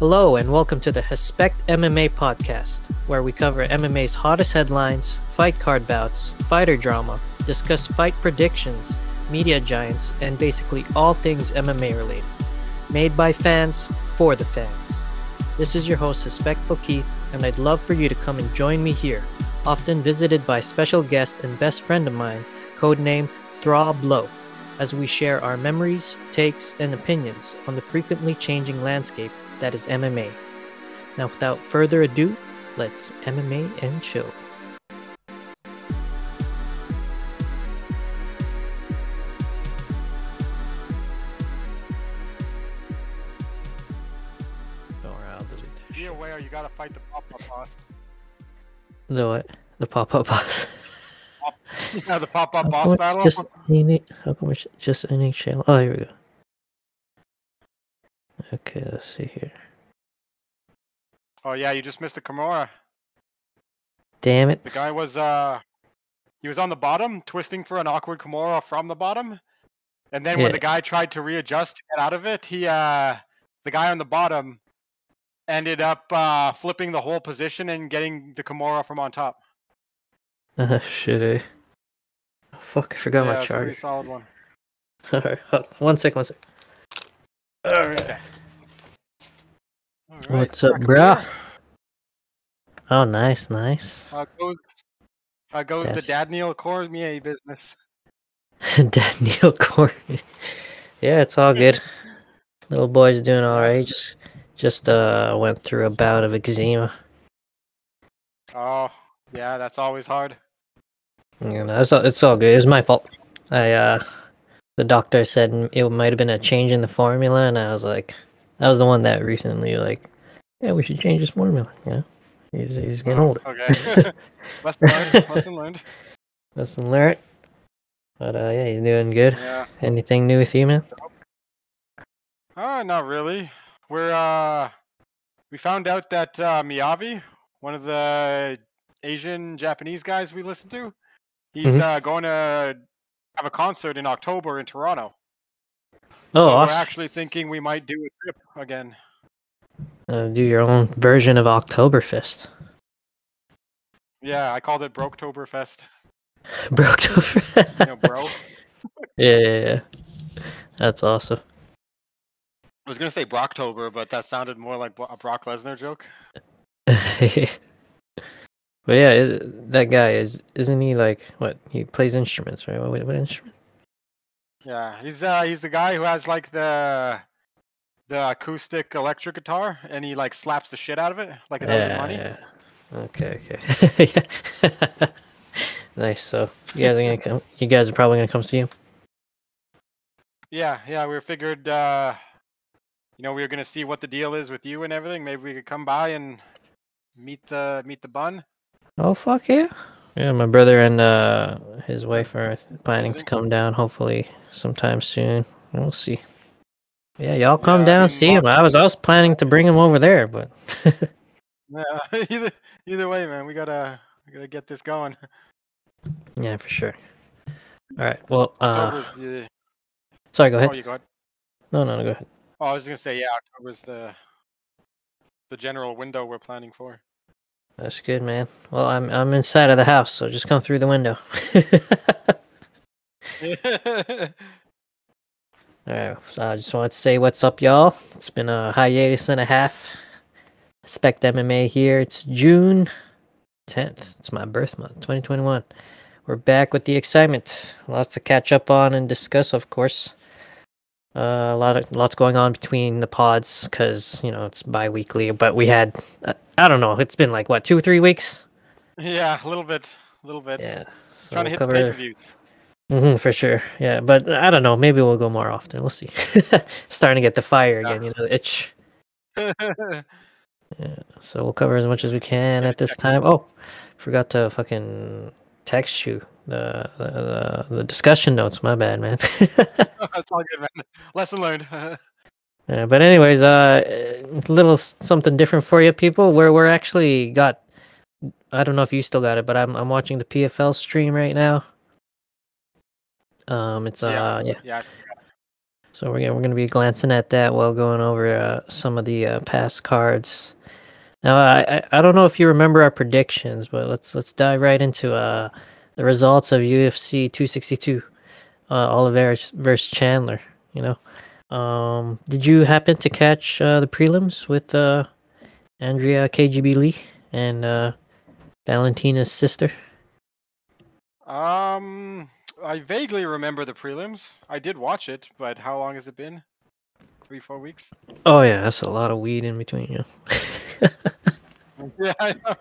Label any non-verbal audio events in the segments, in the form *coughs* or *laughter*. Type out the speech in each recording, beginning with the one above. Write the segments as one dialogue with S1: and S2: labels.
S1: Hello, and welcome to the Respect MMA podcast, where we cover MMA's hottest headlines, fight card bouts, fighter drama, discuss fight predictions, media giants, and basically all things MMA related. Made by fans, for the fans. This is your host, Respectful Keith, and I'd love for you to come and join me here, often visited by special guest and best friend of mine, codenamed Throb Low, as we share our memories, takes, and opinions on the frequently changing landscape that is MMA. Now, without further ado, let's MMA and chill. Alright, I'll delete that
S2: Be aware, you gotta fight the pop-up boss.
S1: The what? The pop-up boss. *laughs*
S2: Yeah, the pop-up boss battle.
S1: just any? How come it's just NHL? Oh, here we go. Okay, let's see here.
S2: Oh yeah, you just missed the Kimura.
S1: Damn it!
S2: The guy was uh, he was on the bottom, twisting for an awkward Kimura from the bottom, and then when the guy tried to readjust to get out of it, he uh, the guy on the bottom ended up uh flipping the whole position and getting the Kimura from on top.
S1: Ah, shit. Eh? Oh, fuck! I forgot
S2: yeah,
S1: my
S2: it's a
S1: charger.
S2: pretty solid one. *laughs*
S1: Alright, one sec, one sec. Alright.
S2: Okay. Alright,
S1: What's up,
S2: crack 'em
S1: brah?
S2: here.
S1: Oh, nice, nice.
S2: Uh, goes, uh, goes
S1: Yes.
S2: the Dad Neil Cormier business. *laughs*
S1: Daniel Corey. yeah, it's all good. Little boy's doing alright. Just, just uh, went through a bout of eczema.
S2: Oh, yeah, that's always hard.
S1: Yeah, know, it's all, it's all good. It was my fault. I uh, the doctor said it might have been a change in the formula, and I was like, I was the one that recently like, yeah, we should change this formula. Yeah, he's he's getting older.
S2: Okay. *laughs* lesson learned. *laughs* Lesson learned.
S1: Lesson learned. But uh, yeah, he's doing good.
S2: Yeah.
S1: Anything new with you, man?
S2: Uh, not really. We're uh, we found out that uh, Miyavi, one of the Asian Japanese guys we listen to, he's
S1: Mhm.
S2: uh, going to have a concert in October in Toronto.
S1: Oh,
S2: so we're actually thinking we might do a trip again.
S1: Uh, do your own version of Oktoberfest.
S2: Yeah, I called it Broketoberfest. *laughs*
S1: Broktober.
S2: You know, bro. *laughs*
S1: yeah, yeah, yeah. That's awesome.
S2: I was gonna say Brocktober, but that sounded more like a Brock Lesnar joke. *laughs*
S1: but yeah, i- that guy is isn't he like what? He plays instruments, right? What, what instrument?
S2: Yeah, he's uh he's the guy who has like the the acoustic electric guitar, and he like slaps the shit out of it like it owes him money.
S1: yeah. Okay, okay. *laughs* Yeah. *laughs* nice. So you guys are gonna come. You guys are probably gonna come see him.
S2: Yeah, yeah, we figured, uh, you know, we were gonna see what the deal is with you and everything. Maybe we could come by and meet the meet the bun.
S1: Oh fuck yeah! Yeah, my brother and uh his wife are planning to come down. Hopefully sometime soon. We'll see. Yeah, y'all come
S2: Yeah, I
S1: down
S2: mean,
S1: see him. I was I was planning to bring him over there, but *laughs*
S2: Yeah, *laughs* either either way, man, we gotta we gotta get this going.
S1: yeah, for sure. All right. Well, uh,
S2: the
S1: sorry. Go ahead.
S2: oh,
S1: ahead.
S2: you got.
S1: No, no, no. Go ahead.
S2: Oh, I was gonna say, yeah, October's the the general window we're planning for.
S1: That's good, man. Well, I'm I'm inside of the house, so just come through the window. *laughs* All right. So I just wanted to say what's up, y'all. It's been a hiatus and a half. Respect MMA here. It's June 10th. It's my birth month, 2021. We're back with the excitement. Lots to catch up on and discuss, of course. Uh, a lot of lots going on between the pods because you know it's bi-weekly. But we had, uh, I don't know, it's been like what two, three weeks.
S2: yeah, a little bit, a little bit.
S1: Yeah. So
S2: Trying to hit the pay per views.
S1: hmm for sure. Yeah, but I don't know. Maybe we'll go more often. We'll see. *laughs* Starting to get the fire
S2: Yeah.
S1: again. You know, the itch. *laughs* Yeah. So we'll cover as much as we can at this time. Oh, forgot to fucking text you the the, the, the discussion notes. My bad, man. *laughs*
S2: That's all good, man. Lesson learned.
S1: Yeah, but anyways, uh, a little something different for you people. Where we're actually got, I don't know if you still got it, but I'm I'm watching the PFL stream right now. Um, it's uh
S2: Yeah.
S1: yeah. So we're gonna, we're gonna be glancing at that while going over uh, some of the uh, past cards. Now I, I I don't know if you remember our predictions, but let's let's dive right into uh the results of UFC 262, uh, Oliveira versus Chandler. You know, um, did you happen to catch uh, the prelims with uh, Andrea KGB Lee and uh, Valentina's sister?
S2: Um, I vaguely remember the prelims. I did watch it, but how long has it been? Three, four weeks.
S1: Oh yeah, that's a lot of weed in between you.
S2: Yeah. *laughs*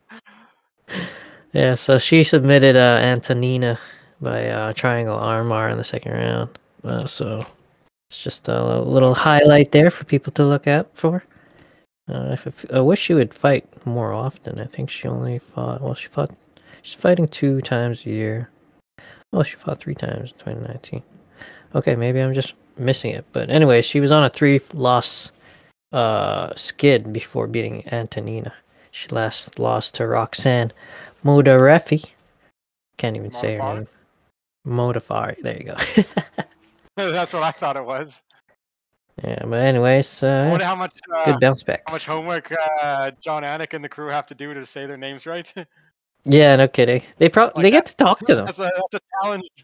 S1: Yeah, so she submitted uh, Antonina by uh, triangle armbar in the second round. Uh, so it's just a little highlight there for people to look out for. Uh, I wish she would fight more often. I think she only fought. Well, she fought. She's fighting two times a year. Oh, she fought three times in 2019. Okay, maybe I'm just missing it. But anyway, she was on a three-loss uh, skid before beating Antonina. She last lost to Roxanne Modarefi. Can't even say her name. Modafari. There you go. *laughs* *laughs*
S2: That's what I thought it was.
S1: yeah, but anyways,
S2: I
S1: uh,
S2: wonder how much uh,
S1: good bounce back.
S2: how much homework uh, Jon Anik and the crew have to do to say their names right. *laughs*
S1: Yeah, no kidding. They probably
S2: Like
S1: they get to talk to them.
S2: that's a that's a challenge. *laughs*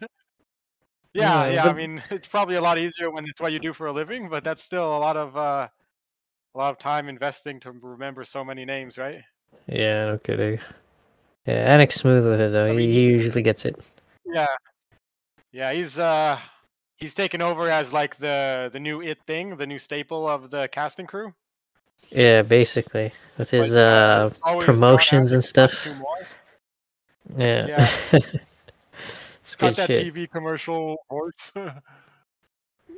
S1: Yeah,
S2: Yeah, yeah. I mean, it's probably a lot easier when it's what you do for a living, but that's still a lot of uh, a lot of time investing to remember so many names, right?
S1: Yeah, no kidding. Yeah, Anik's smooth with it though.
S2: I mean,
S1: he usually gets it.
S2: Yeah, yeah. He's uh he's taken over as like the the new it thing, the new staple of the casting crew.
S1: Yeah, basically with his uh
S2: John
S1: promotions and stuff. Yeah.
S2: Yeah. *laughs*
S1: it's
S2: Got that
S1: shit.
S2: TV commercial voice. *laughs*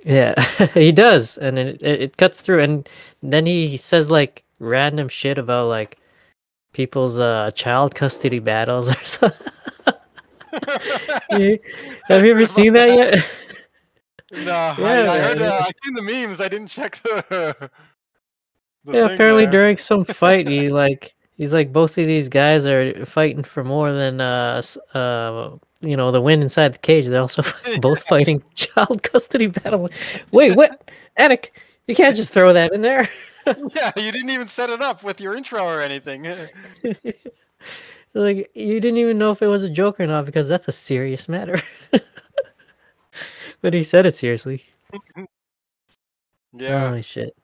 S1: Yeah, *laughs* he does, and it, it it cuts through, and then he says like random shit about like people's uh child custody battles or something. Have you ever seen that yet?
S2: No, I,
S1: Yeah,
S2: I heard. Uh, I seen the memes. I didn't check the. *laughs* the
S1: yeah, apparently
S2: there.
S1: during some *laughs* fight, he like he's like both of these guys are fighting for more than uh uh you know the win inside the cage. They're also *laughs* both fighting child custody battle. Wait, what? Anik, you can't just throw that in there.
S2: Yeah, you didn't even set it up with your intro or anything.
S1: like you didn't even know if it was a joke or not because that's a serious matter. But he said it seriously. *laughs*
S2: Yeah.
S1: Holy shit.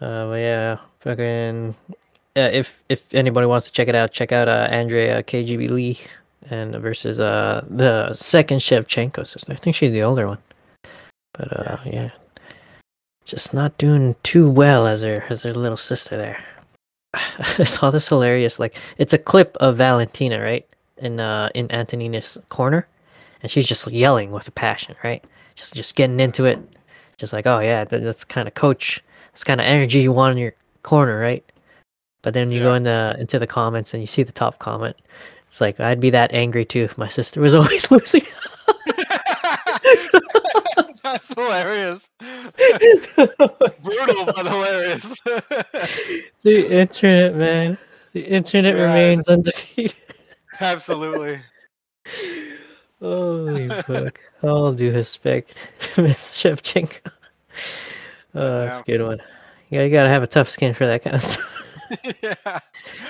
S1: Uh, but yeah, fucking. Uh, if if anybody wants to check it out, check out uh, Andrea KGB Lee and versus uh the second Shevchenko sister. I think she's the older one. But uh, yeah, just not doing too well as her as her little sister there. *laughs* I saw this hilarious. Like it's a clip of Valentina, right, in uh in Antonina's corner, and she's just yelling with a passion, right, just just getting into it, just like oh yeah, that, that's kind of coach, that's kind of energy you want in your corner, right? But then you go
S2: Yeah.
S1: in the into the comments and you see the top comment. It's like I'd be that angry too if my sister was *laughs* always losing. *laughs*
S2: That's hilarious. *laughs* Brutal, but hilarious.
S1: the internet, man. The internet
S2: Yeah.
S1: remains undefeated.
S2: Absolutely.
S1: Holy fuck. All due respect, *laughs* Miss Shevchenko. Oh, that's a good one. Yeah, you gotta have a tough skin for that kind of stuff. *laughs*
S2: yeah.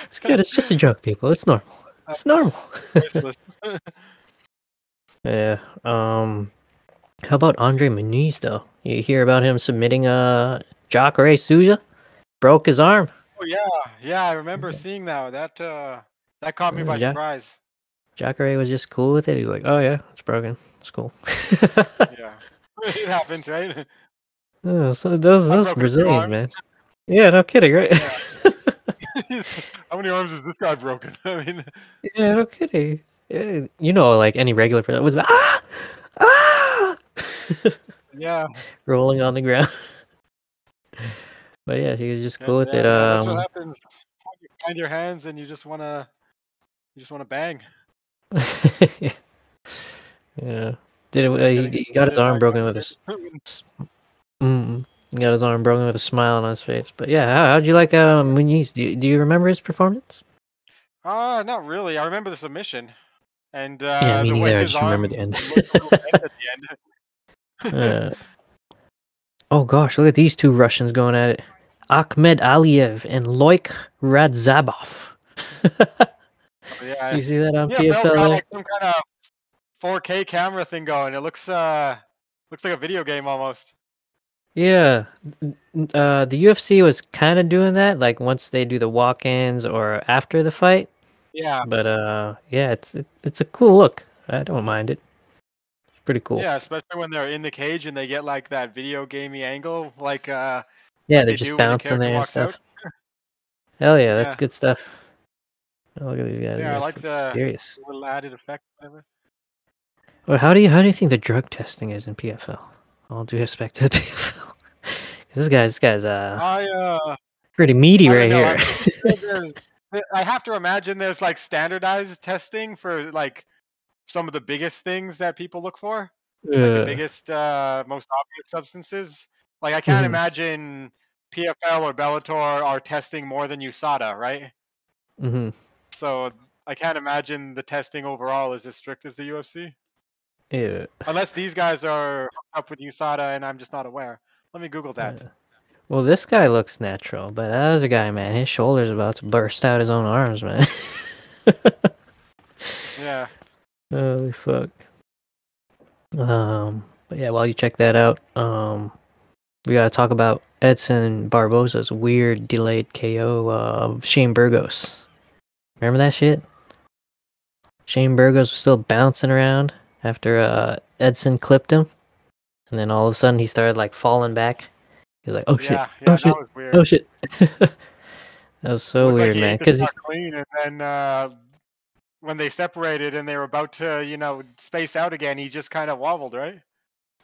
S1: It's good. It's just a joke, people. It's normal. It's normal. *laughs* Yeah. Um. How about Andre Muniz though? You hear about him submitting uh Jacare Souza? Broke his arm.
S2: Oh yeah, yeah. I remember seeing that. That uh, that caught me
S1: Mm,
S2: by
S1: yeah.
S2: surprise.
S1: Jacare was just cool with it. He's like, oh yeah, it's broken. It's cool. *laughs*
S2: Yeah, *laughs* it happens, right?
S1: oh, so those
S2: I
S1: those Brazilians, man. Yeah, no kidding, right? *laughs*
S2: How many arms is this guy broken? I mean,
S1: Yeah, no kidding. Yeah, you know, like any regular person was ah, ah,
S2: yeah.
S1: rolling on the ground. but yeah, he was just
S2: yeah,
S1: cool with
S2: yeah,
S1: it.
S2: no, that's
S1: Um,
S2: what happens. You find your hands and you just wanna, you just wanna bang. *laughs*
S1: yeah, did it? Uh, he, he got his arm broken with his. Mm, he got his arm broken with a smile on his face. But yeah, how, how'd you like uh, Muniz? Do you, do you remember his performance?
S2: Uh, not really. I remember the submission, and uh,
S1: Yeah, me
S2: the way
S1: neither. I just remember the end.
S2: looked a little bent at the end. *laughs*
S1: Uh, Oh gosh, look at these two Russians going at it. Ahmed Aliyev and Loik Radzhabov. *laughs*
S2: Yeah,
S1: you see that on
S2: yeah, Bell's
S1: PFL?
S2: got like some kind of 4K camera thing going. It looks uh looks like a video game almost.
S1: Yeah, uh, the UFC was kind of doing that, like once they do the walk-ins or after the fight.
S2: Yeah,
S1: But uh, yeah, it's it, it's a cool look. I don't mind it. It's pretty cool.
S2: yeah, especially when they're in the cage and they get like that video gamey angle, like uh
S1: Yeah,
S2: they
S1: they're
S2: do
S1: just bouncing there and
S2: walks out.
S1: stuff. Hell yeah, that's
S2: Yeah.
S1: good stuff. Oh, look at these guys.
S2: Yeah, I like the-
S1: serious.
S2: little added effect, whatever.
S1: Well, how do you how do you think the drug testing is in PFL? All due respect to the *laughs* PFL. *laughs* this guy's this guy's uh
S2: I uh
S1: pretty meaty right
S2: know,
S1: here.
S2: I'm pretty sure there's- th- I have to imagine there's like standardized testing for like some of the biggest things that people look for, like the biggest, uh, most obvious substances. Like I can't
S1: Mhm.
S2: imagine PFL or Bellator are testing more than USADA, right?
S1: Mm mhm.
S2: So I can't imagine the testing overall is as strict as the UFC,
S1: Yeah.
S2: unless these guys are up with USADA and I'm just not aware. Let me Google that.
S1: Yeah. Well, this guy looks natural, but that other guy, man, his shoulder's about to burst out his own arms, man. *laughs*
S2: Yeah.
S1: Holy fuck. Um, but yeah, while you check that out, um, we gotta talk about Edson Barboza's weird delayed KO of Shane Burgos. Remember that shit? Shane Burgos was still bouncing around after uh, Edson clipped him, and then all of a sudden he started like falling back. He was like, "Oh shit!
S2: yeah, yeah,
S1: oh
S2: that
S1: shit!
S2: was weird.
S1: Oh shit!" *laughs* that was so
S2: like
S1: weird,
S2: he
S1: man. Because
S2: clean, and then uh, when they separated and they were about to, you know, space out again, he just kind of wobbled, right?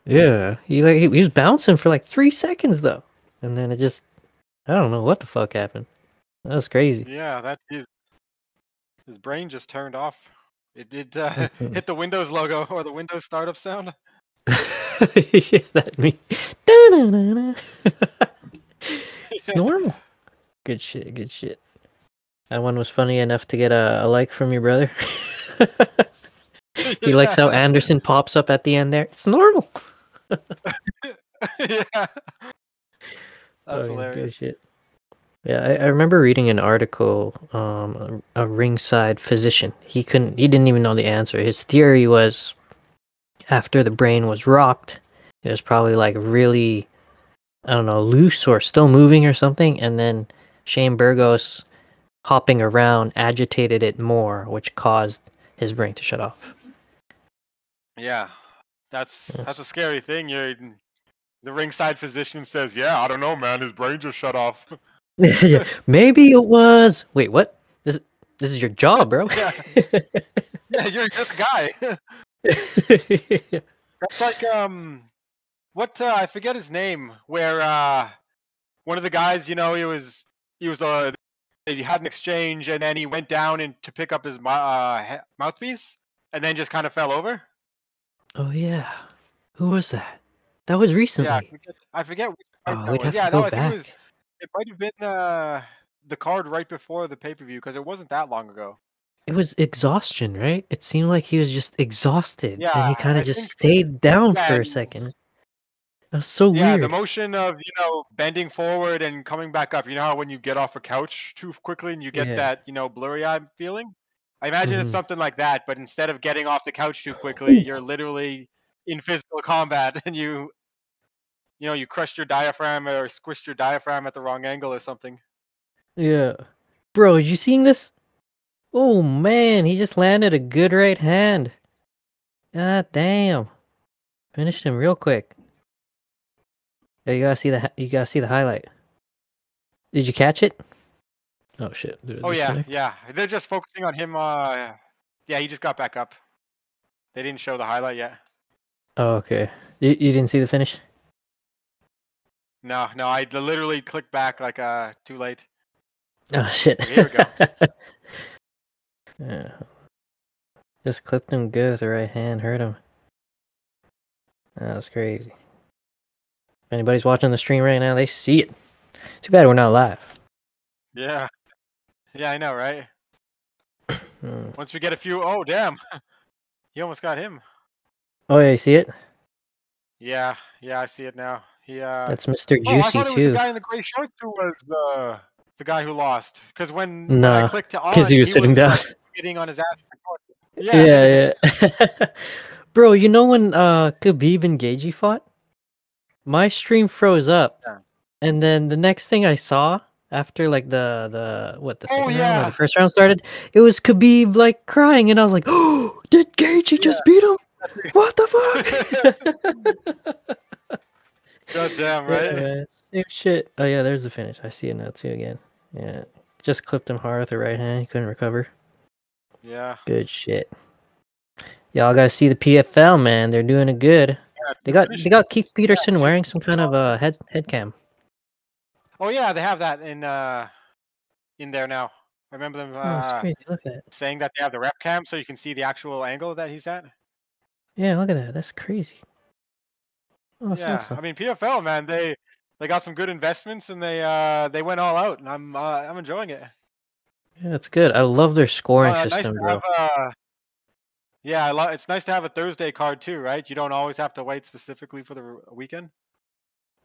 S1: Yeah, he like he, was bouncing for like three seconds though, and then it just I don't know what the fuck happened. That was crazy.
S2: Yeah, that his his brain just turned off. It did uh, *laughs* *laughs* hit the Windows logo or the Windows startup sound. *laughs*
S1: yeah, that me. It's normal. Good shit. Good shit. That one was funny enough to get a, a like from your brother. he likes how Anderson pops up at the end there. It's normal.
S2: yeah, that's
S1: Oh, yeah, good shit. Yeah, I, I remember reading an article. Um, a, a ringside physician. He couldn't. He didn't even know the answer. His theory was, after the brain was rocked, it was probably like really, I don't know, loose or still moving or something, and then Shane Burgos hopping around agitated it more, which caused his brain to shut off.
S2: Yeah, that's that's a scary thing. You're the ringside physician says, "Yeah, I don't know, man. His brain just shut off." *laughs* *laughs*
S1: yeah, maybe it was. Wait, what? This this is your job, bro. *laughs*
S2: Yeah. yeah, you're just a guy. *laughs* That's like um, what uh, I forget his name. Where uh, one of the guys, you know, he was he was uh, he had an exchange, and then he went down and to pick up his uh, mouthpiece, and then just kind of fell over.
S1: oh yeah, who was that? That was recently.
S2: Yeah, I forget, I forget
S1: Oh, we'd have to
S2: Yeah,
S1: go
S2: no, I think
S1: back.
S2: It might have been uh, the card right before the pay per view because it wasn't that long ago.
S1: It was exhaustion, right? It seemed like he was just exhausted, and he kind of just stayed down
S2: yeah,
S1: for a second. That was so weird.
S2: Yeah,
S1: weird.
S2: the motion of you know bending forward and coming back up. You know how when you get off a couch too quickly and you get
S1: Yeah.
S2: that you know blurry eye feeling. I imagine
S1: Mhm.
S2: it's something like that, but instead of getting off the couch too quickly, you're literally in physical combat *laughs* and you, you know, you crushed your diaphragm or squished your diaphragm at the wrong angle or something.
S1: Yeah, bro, you seeing this? Oh man, he just landed a good right hand. God damn, finished him real quick. Yeah, you gotta see the you gotta see the highlight. Did you catch it? Oh shit!
S2: Oh yeah, yeah. They're just focusing on him. Uh, yeah, he just got back up. They didn't show the highlight yet.
S1: Oh okay. You, you didn't see the finish?
S2: No, no. I literally clicked back like uh too late.
S1: Oh *laughs* shit!
S2: Here we go. *laughs*
S1: yeah. Just clipped him good with the right hand, hurt him. That was crazy. If anybody's watching the stream right now, they see it. Too bad we're not live.
S2: Yeah. Yeah, I know, right?
S1: Hmm.
S2: Once we get a few, oh damn, *laughs* he almost got him.
S1: Oh yeah, you see it?
S2: Yeah, yeah, I see it now. He uh.
S1: That's Mr.
S2: oh, I
S1: Juicy
S2: thought it was
S1: too.
S2: the guy in the gray shorts who was the the guy who lost. Because when, when
S1: Nah,
S2: I clicked to on,
S1: Because he was sitting down.
S2: like, getting on his ass. recording. *laughs*
S1: Yeah, yeah. *laughs* Bro, you know when uh Khabib and Gaethje fought? My stream froze up.
S2: Yeah.
S1: And then the next thing I saw after like the the what the
S2: Oh,
S1: second round or the first round started, it was Khabib like crying and I was like, "Oh, *gasps* did Gaethje just beat him? *laughs* What the fuck?"
S2: Damn,
S1: Yeah,
S2: right?
S1: man. Same shit. Oh yeah, there's the finish. I see it now too again. Yeah. Just clipped him hard with the right hand. He couldn't recover.
S2: Yeah.
S1: Good shit. Y'all gotta see the PFL, man. They're doing it good.
S2: yeah.
S1: They got they got Keith Peterson wearing some kind of uh head head cam.
S2: Oh yeah, they have that in uh in there now. I remember them
S1: Oh,
S2: uh,
S1: at that.
S2: saying that they have the ref cam so you can see the actual angle that he's at.
S1: Yeah, look at that. That's crazy. Oh,
S2: yeah,
S1: awesome.
S2: I mean PFL man, they they got some good investments and they uh they went all out and I'm uh, I'm enjoying it.
S1: Yeah, that's good. I love their scoring
S2: uh,
S1: system,
S2: to
S1: bro.
S2: have, uh, yeah, I lo- it's nice to have a Thursday card too, right? You don't always have to wait specifically for the weekend.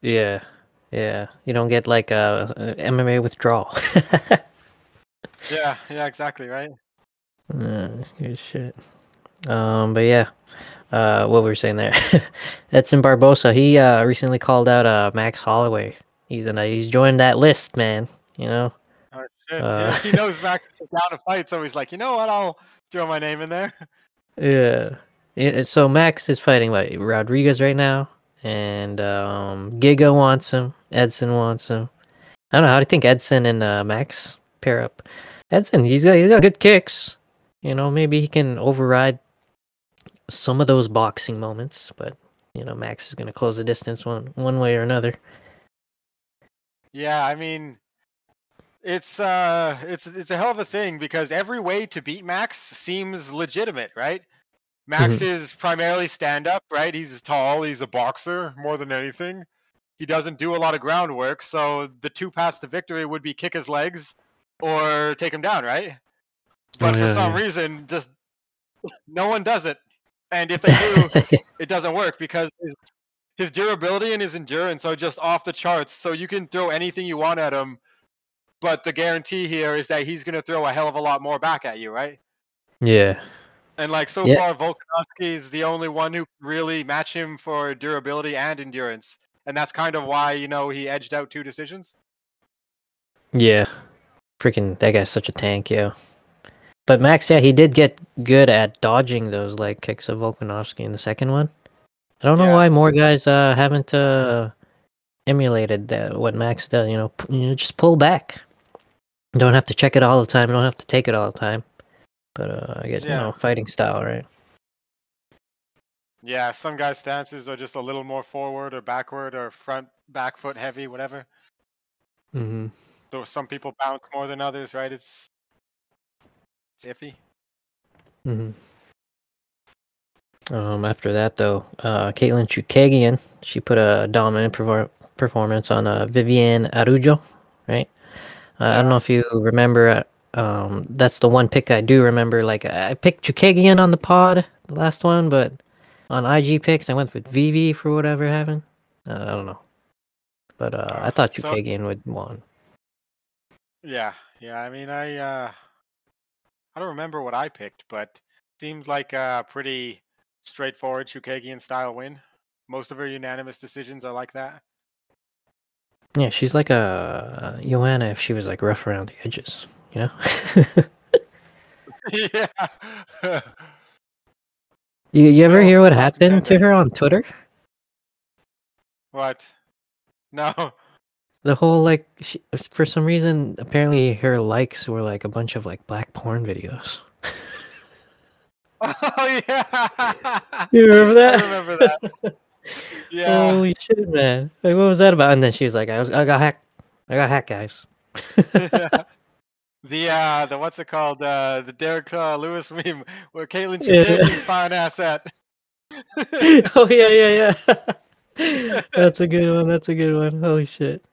S1: Yeah, yeah. You don't get like a, uh MMA withdrawal. *laughs*
S2: Yeah, yeah, exactly, right?
S1: Uh, good shit. Um, but yeah, uh, what we were saying there, *laughs* Edson Barboza. He uh recently called out uh Max Holloway. He's in a, he's joined that list, man. You know.
S2: Oh, shit.
S1: Uh,
S2: yeah, he *laughs* knows Max is down to fight, so he's like, you know what? I'll throw my name in there.
S1: Yeah. Yeah, so Max is fighting what Rodriguez right now, and um, Giga wants him. Edson wants him. I don't know. How do you think Edson and uh, Max pair up? Edson, he's got he's got good kicks. You know, maybe he can override some of those boxing moments, but you know, Max is gonna close the distance one one way or another.
S2: Yeah, I mean, it's uh, it's it's a hell of a thing because every way to beat Max seems legitimate, right? Max
S1: Mhm.
S2: is primarily stand up, right? He's tall, he's a boxer more than anything. He doesn't do a lot of groundwork, so the two paths to victory would be kick his legs or take him down, right? But
S1: Oh,
S2: for some
S1: yeah.
S2: reason, just *laughs* no one does it. And if they do, *laughs* it doesn't work because his, his durability and his endurance are just off the charts. So you can throw anything you want at him, but the guarantee here is that he's going to throw a hell of a lot more back at you, right?
S1: yeah.
S2: And like so
S1: Yeah.
S2: far, Volkanovski is the only one who really match him for durability and endurance, and that's kind of why you know he edged out two decisions.
S1: Yeah. Freaking that guy's such a tank, yeah. But Max, yeah, he did get good at dodging those leg kicks of Volkanovski in the second one. I don't know
S2: Yeah.
S1: why more guys uh haven't uh emulated that, what Max does, you know, p- you know, just pull back. You don't have to check it all the time, you don't have to take it all the time. But uh I guess you know, fighting style, right?
S2: Yeah, some guys' stances are just a little more forward or backward or front back foot heavy, whatever.
S1: Mm-hmm.
S2: So some people bounce more than others, right? It's iffy.
S1: Mm-hmm. Um, after that, though, uh, Katlyn Chookagian, she put a dominant perfor- performance on uh, Viviane Araujo, right? Uh, I don't know if you remember. uh, Um, that's the one pick I do remember. Like I picked Chookagian on the pod, the last one, but on IG picks I went with Vivi for whatever happened. Uh, I don't know, but uh, I
S2: Uh,
S1: thought
S2: so-
S1: Chookagian would won.
S2: Yeah, yeah. I mean, I uh, I don't remember what I picked, but seemed like a pretty straightforward Chookagian style win. Most of her unanimous decisions are like that.
S1: Yeah, she's like a Joanna if she was like rough around the edges, you know. *laughs*
S2: yeah. *laughs*
S1: You you ever hear what happened to her on Twitter?
S2: what? No.
S1: The whole like she, for some reason apparently her likes were like a bunch of like black porn videos.
S2: Oh yeah.
S1: You remember that?
S2: I remember that. *laughs* Yeah.
S1: Holy shit, man! Like what was that about? And then she was like, "I was I got hacked. I got hacked, guys." *laughs*
S2: The uh the what's it called? Uh the Derrick uh, Lewis meme where Katlyn
S1: Yeah.
S2: Fine ass at. *laughs*
S1: oh yeah, yeah, yeah. That's a good one. That's a good one. Holy shit!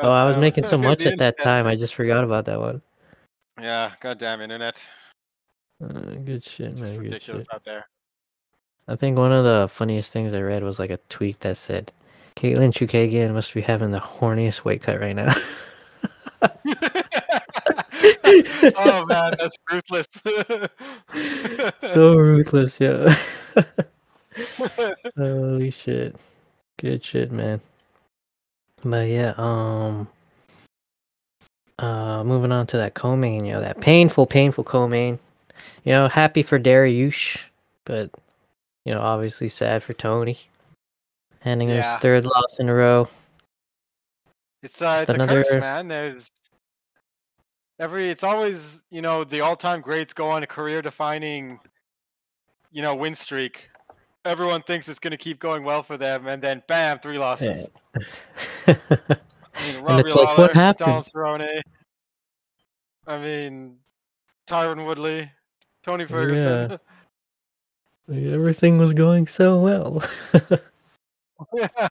S1: Oh, I was making so much at that time. I just forgot about that one.
S2: Yeah, goddamn internet.
S1: Uh, good shit, man.
S2: ridiculous
S1: shit.
S2: out there.
S1: I think one of the funniest things I read was like a tweet that said, Katlyn Chookagian must be having the horniest weight cut right now. *laughs*
S2: oh man, that's ruthless. *laughs*
S1: so ruthless, yeah. *laughs* Holy shit. Good shit, man. But yeah, um uh moving on to that co-main, you know, that painful, painful co-main. You know, happy for Dariush, but you know, obviously sad for Tony. Handing
S2: Yeah.
S1: his third loss in a row.
S2: It's uh,
S1: Just
S2: it's a
S1: another-
S2: curse, man. There's every. It's always you know the all-time greats go on a career-defining, you know, win streak. Everyone thinks it's gonna keep going well for them, and then bam, three losses. *laughs* I mean,
S1: And
S2: Robbie
S1: it's like, what
S2: Lawler,
S1: happened?
S2: Donald Cerrone. I mean, Tyron Woodley, Tony Ferguson. *laughs*
S1: Everything was going so well. *laughs*
S2: Yeah.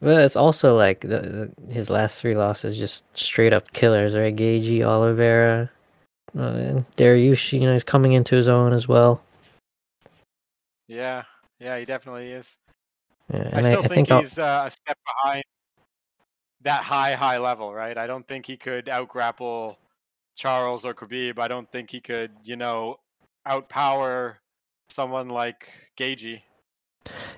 S1: But it's also like the, the, his last three losses just straight up killers, right? Gaethje, Oliveira, uh, and Dariush, you know, he's coming into his own as well.
S2: Yeah, yeah, he definitely is.
S1: Yeah,
S2: I still
S1: I,
S2: think,
S1: think I'll-
S2: he's uh, a step behind that high, high level, right? I don't think he could outgrapple Charles or Khabib. I don't think he could, you know, outpower someone like Gaethje.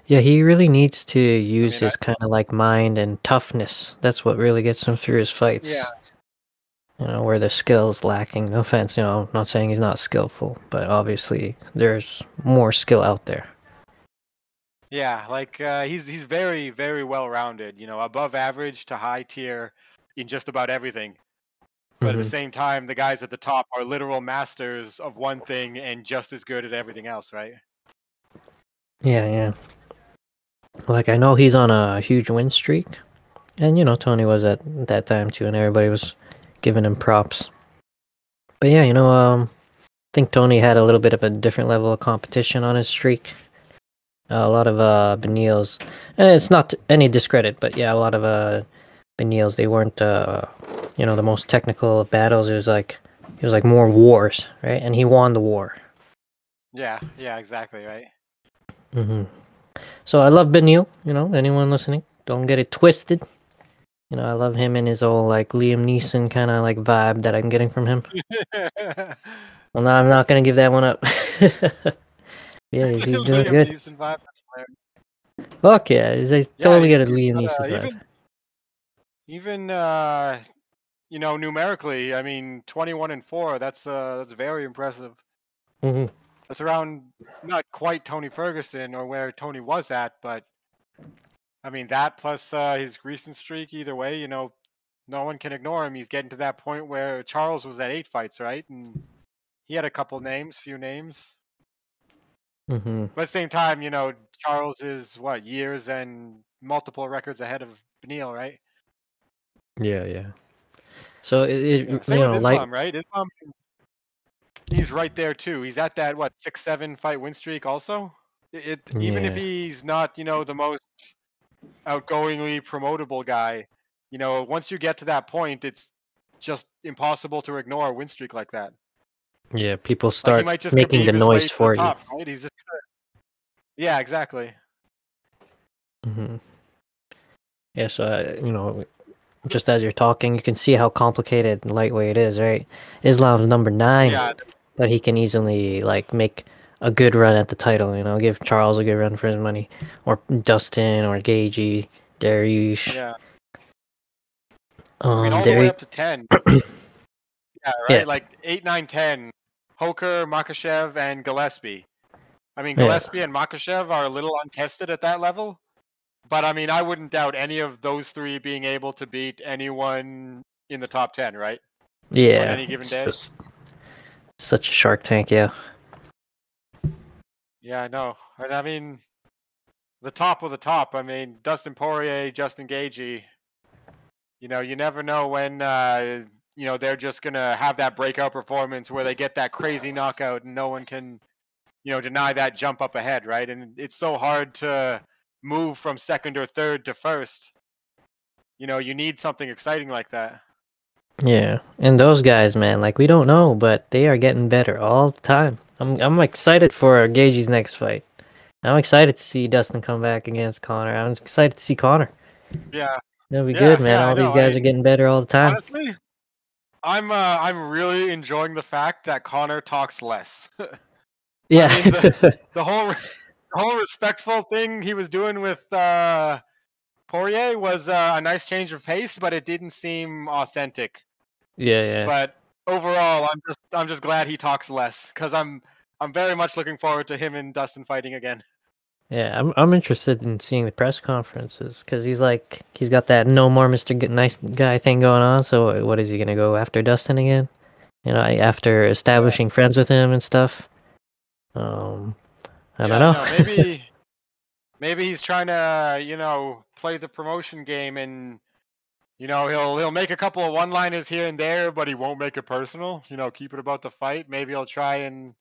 S1: yeah, he really needs to use
S2: mean,
S1: his kind of like mind and toughness. That's what really gets him through his fights.
S2: Yeah.
S1: You know, where the skill's lacking. No offense, you know, I'm not saying he's not skillful, but obviously there's more skill out there.
S2: Yeah, like uh, he's he's very, very well rounded. You know, above average to high tier in just about everything. But at the
S1: Mhm.
S2: same time, the guys at the top are literal masters of one thing and just as good at everything else, right?
S1: Yeah, yeah. Like I know he's on a huge win streak, and you know Tony was at that time too, and everybody was giving him props. But yeah, you know, um, I think Tony had a little bit of a different level of competition on his streak. a lot of uh Beneils, and it's not any discredit, but yeah, a lot of uh Beneils they weren't uh you know the most technical battles. It was like it was like more wars, right? And he won the war.
S2: Yeah, yeah, exactly, right.
S1: hmm So I love Beneil. You know, anyone listening, don't get it twisted. You know, I love him and his old like Liam Neeson kind of like vibe that I'm getting from him. *laughs* Well, no, I'm not gonna give that one up. *laughs* yeah, he's, he's doing
S2: Liam
S1: good.
S2: Vibe.
S1: Fuck yeah, he's, I
S2: Yeah,
S1: totally
S2: he-
S1: get a Liam Neeson
S2: uh,
S1: vibe.
S2: even, even uh, you know, numerically, I mean, twenty-one and four. That's uh, that's very impressive.
S1: hmm
S2: That's around not quite Tony Ferguson or where Tony was at, but I mean that plus uh, his recent streak. Either way, you know, no one can ignore him. He's getting to that point where Charles was at eight fights, right? And he had a couple names, few names.
S1: hmm
S2: But at the same time, you know, Charles is what years and multiple records ahead of Beneil, right?
S1: Yeah, yeah. So it, it
S2: Yeah,
S1: you know,
S2: with
S1: like
S2: right? Islam, he's right there too. He's at that what six, seven fight win streak. Also, it, it even if he's not, you know, the most outgoingly promotable guy, you know, once you get to that point, it's just impossible to ignore a win streak like that.
S1: yeah, people start
S2: just
S1: making the noise
S2: to the
S1: for you.
S2: right? He's just yeah, exactly.
S1: Mm-hmm. Yeah, so uh, you know, just as you're talking, you can see how complicated lightweight is, right? Islam's number nine,
S2: Yeah,
S1: but he can easily like make a good run at the title. You know, give Charles a good run for his money, or Dustin, or Gaethje, Dariush.
S2: yeah.
S1: Um,
S2: I mean, all the way up to ten. *coughs* yeah, right.
S1: Yeah.
S2: Like eight, nine, ten. Hooker, Makhachev, and Gillespie. I mean,
S1: Yeah.
S2: Gillespie and Makhachev are a little untested at that level, but I mean, I wouldn't doubt any of those three being able to beat anyone in the top ten, right?
S1: yeah,
S2: any given day.
S1: just such a Shark Tank, yeah.
S2: Yeah, I know. And I mean, the top of the top. I mean, Dustin Poirier, Justin Gaethje. You know, you never know when uh, you know they're just gonna have that breakout performance where they get that crazy knockout and no one can, you know, deny that jump up ahead, right? And it's so hard to move from second or third to first. You know, you need something exciting like that.
S1: Yeah, and those guys, man, like we don't know, but they are getting better all the time. I'm I'm excited for Gaethje's next fight. I'm excited to see Dustin come back against Conor. I'm excited to see Conor.
S2: Yeah,
S1: That'll be
S2: Yeah,
S1: good, man.
S2: yeah,
S1: All these guys
S2: I-
S1: are getting better all the time.
S2: honestly, I'm uh, I'm really enjoying the fact that Conor talks less. *laughs*
S1: yeah.
S2: mean, *laughs* the whole the whole respectful thing he was doing with uh, Poirier was uh, a nice change of pace, but it didn't seem authentic.
S1: yeah, yeah.
S2: But overall, I'm just I'm just glad he talks less because I'm I'm very much looking forward to him and Dustin fighting again.
S1: Yeah, I'm I'm interested in seeing the press conferences because he's like he's got that no more Mr. G- nice guy thing going on. So what is he gonna go after Dustin again? You know, after establishing friends with him and stuff. Um, I
S2: Yeah,
S1: don't know.
S2: know, maybe maybe he's trying to you know play the promotion game and you know he'll he'll make a couple of one liners here and there, but he won't make it personal. You know, keep it about the fight. Maybe he'll try and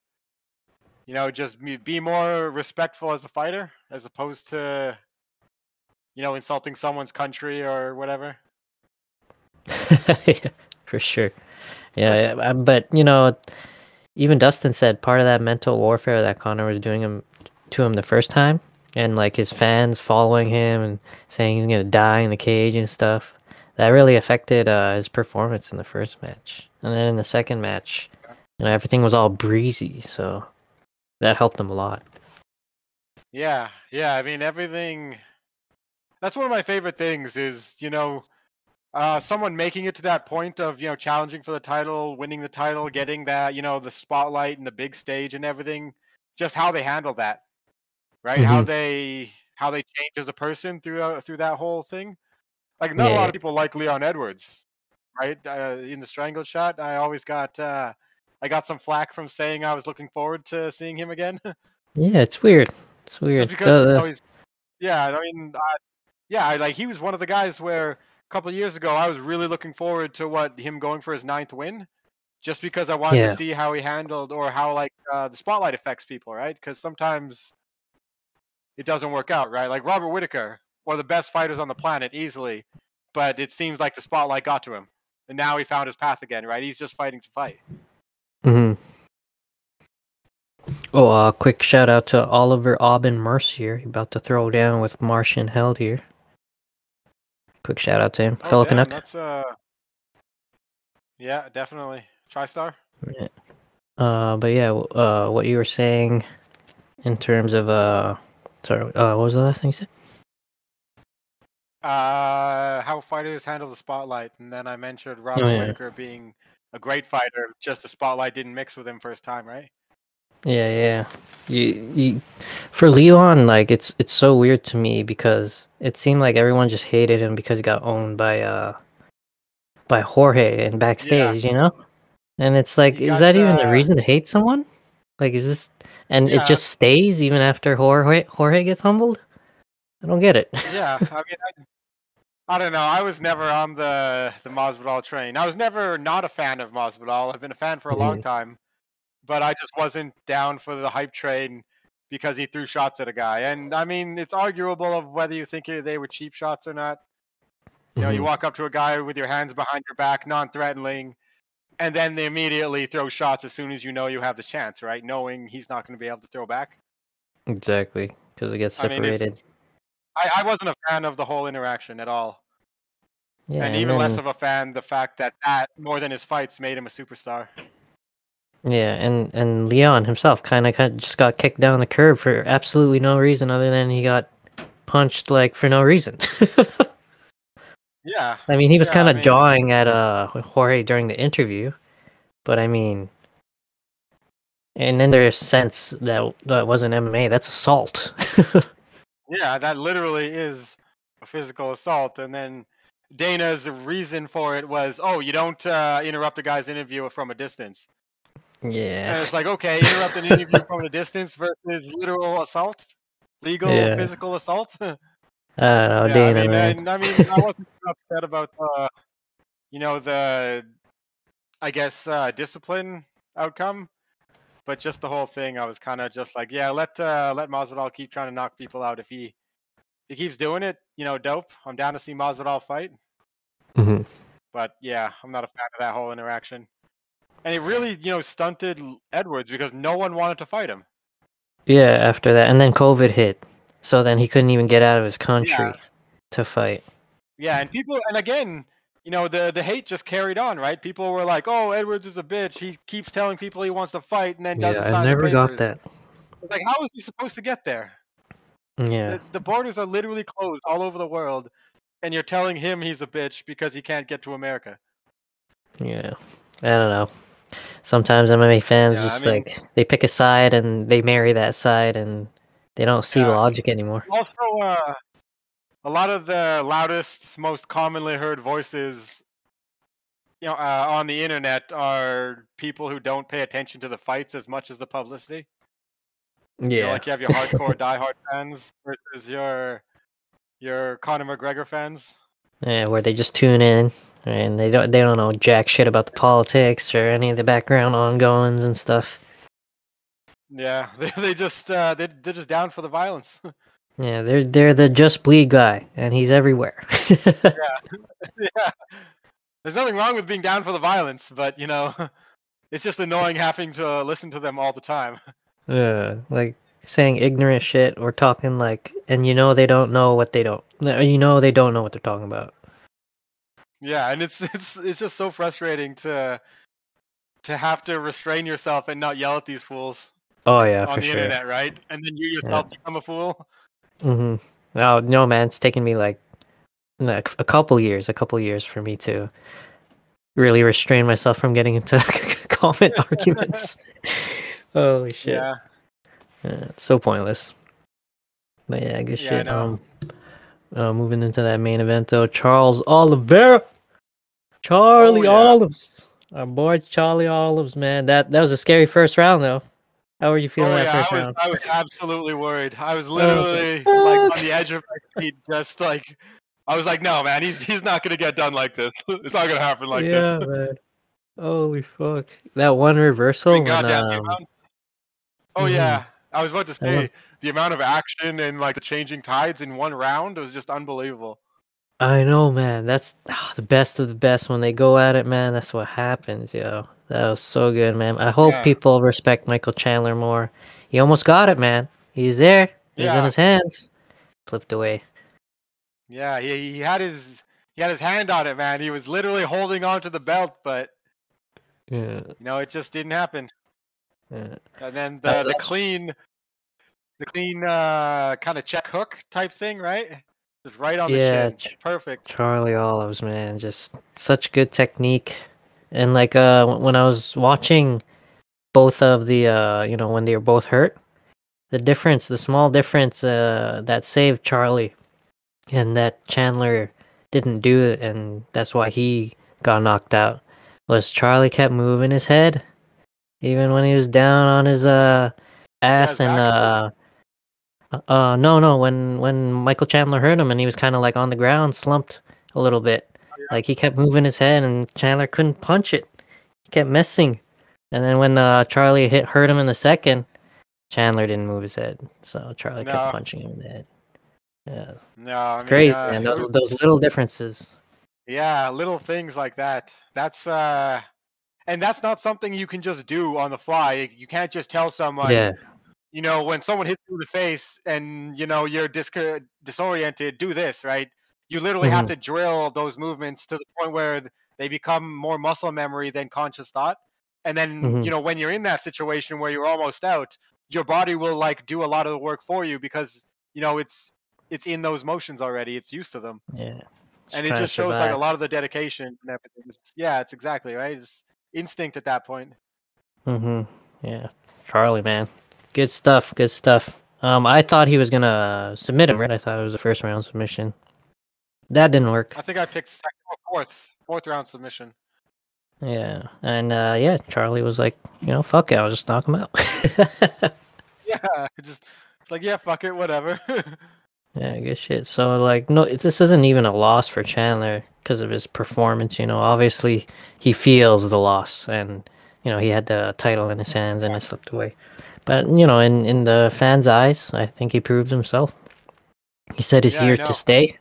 S2: you know just be- be more respectful as a fighter as opposed to you know insulting someone's country or whatever. *laughs*
S1: yeah, for sure. Yeah, yeah, uh, but you know, even Dustin said part of that mental warfare that Conor was doing him to him the first time, and like his fans following him and saying he's gonna die in the cage and stuff. That really affected uh, his performance in the first match, and then in the second match, you know, everything was all breezy, so that helped him a lot.
S2: Yeah, yeah. I mean, everything. That's one of my favorite things. Is you know, uh, someone making it to that point of you know challenging for the title, winning the title, getting that you know the spotlight and the big stage and everything. Just how they handle that, right? How
S1: Mhm.
S2: they how they change as a person through through that whole thing. Like not a lot of people like Leon Edwards, right? Uh, in the strangled shot, I always got uh, I got some flack from saying I was looking forward to seeing him again. *laughs*
S1: Yeah, it's weird. It's weird.
S2: just because you yeah, I mean, uh, yeah, like he was one of the guys where a couple of years ago I was really looking forward to what him going for his ninth win, just because I wanted
S1: Yeah.
S2: to see how he handled or how like uh, the spotlight affects people, right? Because sometimes it doesn't work out, right? Like Robert Whitaker, one of the best fighters on the planet, easily, but it seems like the spotlight got to him, and now he found his path again, right? He's just fighting to fight.
S1: hmm Oh, uh, quick shout out to Olivier Aubin Mercier. He about to throw down with Marcin Held here. Quick shout out to him.
S2: Oh,
S1: Fellow
S2: damn,
S1: Canuck.
S2: that's uh, yeah, definitely TriStar. Yeah.
S1: Uh, but yeah, uh, what you were saying in terms of uh, sorry, uh, what was the last thing you said?
S2: Uh, how fighters handle the spotlight, and then I mentioned Robert
S1: Oh, yeah.
S2: Whitaker being a great fighter. Just the spotlight didn't mix with him first time, right?
S1: Yeah, yeah. You, you, for Leon, like it's it's so weird to me because it seemed like everyone just hated him because he got owned by uh by Jorge and backstage, you know. And it's like,
S2: He
S1: is
S2: got,
S1: that even a
S2: uh,
S1: reason to hate someone? Like, is this and
S2: Yeah.
S1: it just stays even after Jorge Jorge gets humbled? I don't get it.
S2: Yeah, I mean, I, don't know. I was never on the the Masvidal train. I was never not a fan of Masvidal. I've been a fan for a long
S1: Mhm.
S2: time, but I just wasn't down for the hype train because he threw shots at a guy. And I mean, it's arguable of whether you think they were cheap shots or not. You know, you
S1: Mhm.
S2: walk up to a guy with your hands behind your back, non-threatening, and then they immediately throw shots as soon as you know you have the chance, right? Knowing he's not going to be able to throw back.
S1: Exactly, because it gets
S2: I mean,
S1: separated.
S2: I, I wasn't a fan of the whole interaction at all.
S1: yeah,
S2: and
S1: and
S2: even less of a fan the fact that that more than his fights made him a superstar.
S1: Yeah, and and Leon himself kind of just got kicked down the curb for absolutely no reason other than he got punched like for no reason. *laughs*
S2: Yeah,
S1: I mean, he was
S2: Yeah,
S1: kind
S2: I
S1: of
S2: mean-
S1: jawing at uh Jorge during the interview, but I mean, and then there's sense that that wasn't MMA. That's assault. *laughs*
S2: yeah, that literally is a physical assault. And then Dana's reason for it was, oh, you don't uh, interrupt a guy's interview from a distance. And
S1: yeah,
S2: it's like, okay, interrupt an interview *laughs* from a distance versus literal assault, legal
S1: Yeah.
S2: physical assault. *laughs*
S1: I don't know,
S2: yeah,
S1: Dana.
S2: I mean,
S1: man.
S2: and I mean, I wasn't upset about the, you know, the, I guess, uh, discipline outcome, but just the whole thing, I was kind of just like, yeah, let uh, let Masvidal keep trying to knock people out. If he, if he keeps doing it, you know, dope. I'm down to see Masvidal fight,
S1: Mhm.
S2: but yeah, I'm not a fan of that whole interaction. And it really, you know, stunted Edwards because no one wanted to fight him.
S1: Yeah, after that, and then COVID hit, so then he couldn't even get out of his country
S2: Yeah.
S1: to fight.
S2: Yeah, and people, and again, you know, the the hate just carried on, right? People were like, "Oh, Edwards is a bitch. He keeps telling people he wants to fight, and then doesn't
S1: Yeah, I never got that.
S2: Like, how is he supposed to get there?
S1: Yeah,
S2: The, the borders are literally closed all over the world, and you're telling him he's a bitch because he can't get to America.
S1: yeah. I don't know. Sometimes MMA fans
S2: Yeah, I
S1: just
S2: mean-
S1: like they pick a side and they marry that side, and they don't see the
S2: Yeah.
S1: logic anymore.
S2: Also, uh, a lot of the loudest, most commonly heard voices, you know, uh, on the internet are people who don't pay attention to the fights as much as the publicity.
S1: Yeah,
S2: You know, like you have your hardcore *laughs* diehard fans versus your your Conor McGregor fans.
S1: yeah, where they just tune in and they don't they don't know jack shit about the politics or any of the background ongoings and stuff.
S2: Yeah, *laughs* they, they just uh, they they're just down for the violence. *laughs*
S1: Yeah, they're they're the just bleed guy, and he's everywhere. *laughs*
S2: yeah, *laughs* yeah, there's nothing wrong with being down for the violence, but you know, *laughs* it's just annoying having to listen to them all the time.
S1: Yeah, like saying ignorant shit or talking like, and you know they don't know what they don't. no, uh, You know they don't know what they're talking about.
S2: Yeah, and it's it's it's just so frustrating to to have to restrain yourself and not yell at these fools
S1: Oh yeah,
S2: on the
S1: sure.
S2: internet, right? And then you yourself become a fool.
S1: Hmm Oh no, man, it's taken me like like a couple years, a couple years for me to really restrain myself from getting into *laughs* comment *laughs* arguments. *laughs* Holy shit!
S2: Yeah,
S1: Yeah, so pointless. But yeah, good
S2: Yeah,
S1: shit. Um, uh, moving into that main event though, Charles Oliveira, Charlie
S2: Oh, yeah.
S1: Olives, our boy Charlie Olives, man. That that was a scary first round though. How were you feeling
S2: oh yeah, I was
S1: round?
S2: I was absolutely worried. I was
S1: like,
S2: literally like *laughs* on the edge of my seat, just like I was like, no man, he's he's not gonna get done like this. *laughs* It's not gonna happen like
S1: yeah,
S2: this.
S1: man. *laughs* Holy fuck! That one reversal
S2: And
S1: when
S2: goddamn, the
S1: um,
S2: amount- oh
S1: mhm.
S2: yeah, I was about to
S1: I
S2: say the amount of action and like the changing tides in one round was just unbelievable.
S1: I know, man. That's ah, the best of the best when they go at it, man. That's what happens, yo. That was so good, man. I hope
S2: Yeah.
S1: people respect Michael Chandler more. He almost got it, man. He's there. He's in
S2: Yeah.
S1: his hands. Flipped away.
S2: Yeah, he, he had his he had his hand on it, man. He was literally holding on to the belt, but
S1: Yeah.
S2: you know it just didn't happen.
S1: yeah.
S2: And then the the clean, the clean uh, kind of check hook type thing, right? Just right on
S1: Yeah,
S2: the shin.
S1: ch-
S2: Perfect.
S1: Charlie Olives, man, just such good technique. And like uh when I was watching both of the uh you know when they were both hurt, the difference, the small difference uh that saved Charlie and that Chandler didn't do it and that's why he got knocked out was Charlie kept moving his head even when he was down on his uh ass
S2: his
S1: and uh uh no no when when Michael Chandler hurt him and he was kind of like on the ground slumped a little bit. Like he kept moving his head and Chandler couldn't punch it. He kept missing. And then when uh Charlie hit hurt him in the second Chandler didn't move his head. So Charlie
S2: No.
S1: kept punching him in the head. Yeah.
S2: No, I
S1: it's
S2: mean,
S1: crazy
S2: uh,
S1: man. Those
S2: was-
S1: those little differences.
S2: Yeah, little things like that. That's uh and that's not something you can just do on the fly. You can't just tell someone,
S1: yeah
S2: you know, when someone hits you in the face and you know you're dis- disoriented, do this, right? You literally have
S1: Mhm.
S2: to drill those movements to the point where they become more muscle memory than conscious thought. And then,
S1: Mhm.
S2: you know, when you're in that situation where you're almost out, your body will like do a lot of the work for you because, you know, it's it's in those motions already. It's used to them
S1: yeah
S2: and it just shows like a lot of the dedication and everything. It's, yeah, it's exactly right. It's instinct at that point.
S1: mm-hmm yeah Charlie man good stuff good stuff um I thought he was gonna submit him right I thought it was a first round submission that didn't work
S2: I think I picked second or fourth, fourth round submission.
S1: Yeah, and uh, yeah, Charlie was like, you know, fuck it, I'll just knock him out. *laughs*
S2: Yeah, *laughs* just it's like yeah, fuck it, whatever. *laughs*
S1: yeah, good shit. So like, no, this isn't even a loss for Chandler because of his performance. You know, obviously he feels the loss, and you know he had the title in his hands and it slipped away. But you know, in in the fans' eyes, I think he proved himself. He said he's
S2: Yeah,
S1: here to stay.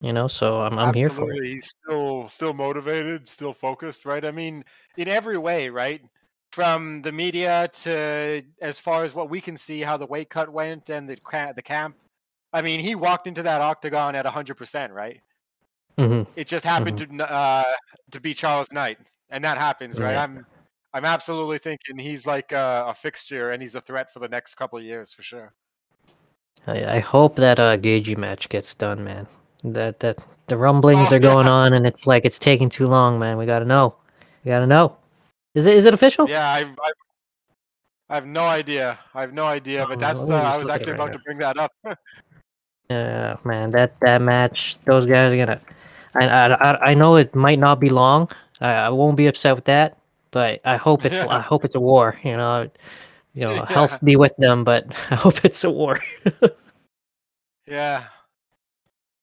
S1: You know, so I'm I'm here for it.
S2: He's still still motivated, still focused, right? I mean, in every way, right? from the media to as far as what we can see, how the weight cut went and the the camp. I mean, he walked into that octagon at 100%, right?
S1: hmm
S2: It just happened to uh, to be Charles Knight, and that happens, right?
S1: Right.
S2: I'm I'm absolutely thinking he's like a, a fixture and he's a threat for the next couple of years for sure.
S1: I, I hope that uh Gaethje match gets done, man. That that the rumblings
S2: Oh,
S1: are going
S2: yeah.
S1: on, and it's like it's taking too long, man. We gotta know. We gotta know. Is it is it official?
S2: Yeah, I, I I have no idea. I have no idea,
S1: Oh,
S2: but that's
S1: let
S2: uh, I was
S1: look at it
S2: actually
S1: right
S2: about
S1: now.
S2: to bring that up. *laughs*
S1: Yeah, man. That that match, those guys are gonna. I I I- I know it might not be long. I, I won't be upset with that, but I hope it's I *laughs* hope it's a war. You know, you know,
S2: Yeah. *laughs*
S1: health be with them, but *laughs* I hope it's a war.
S2: yeah.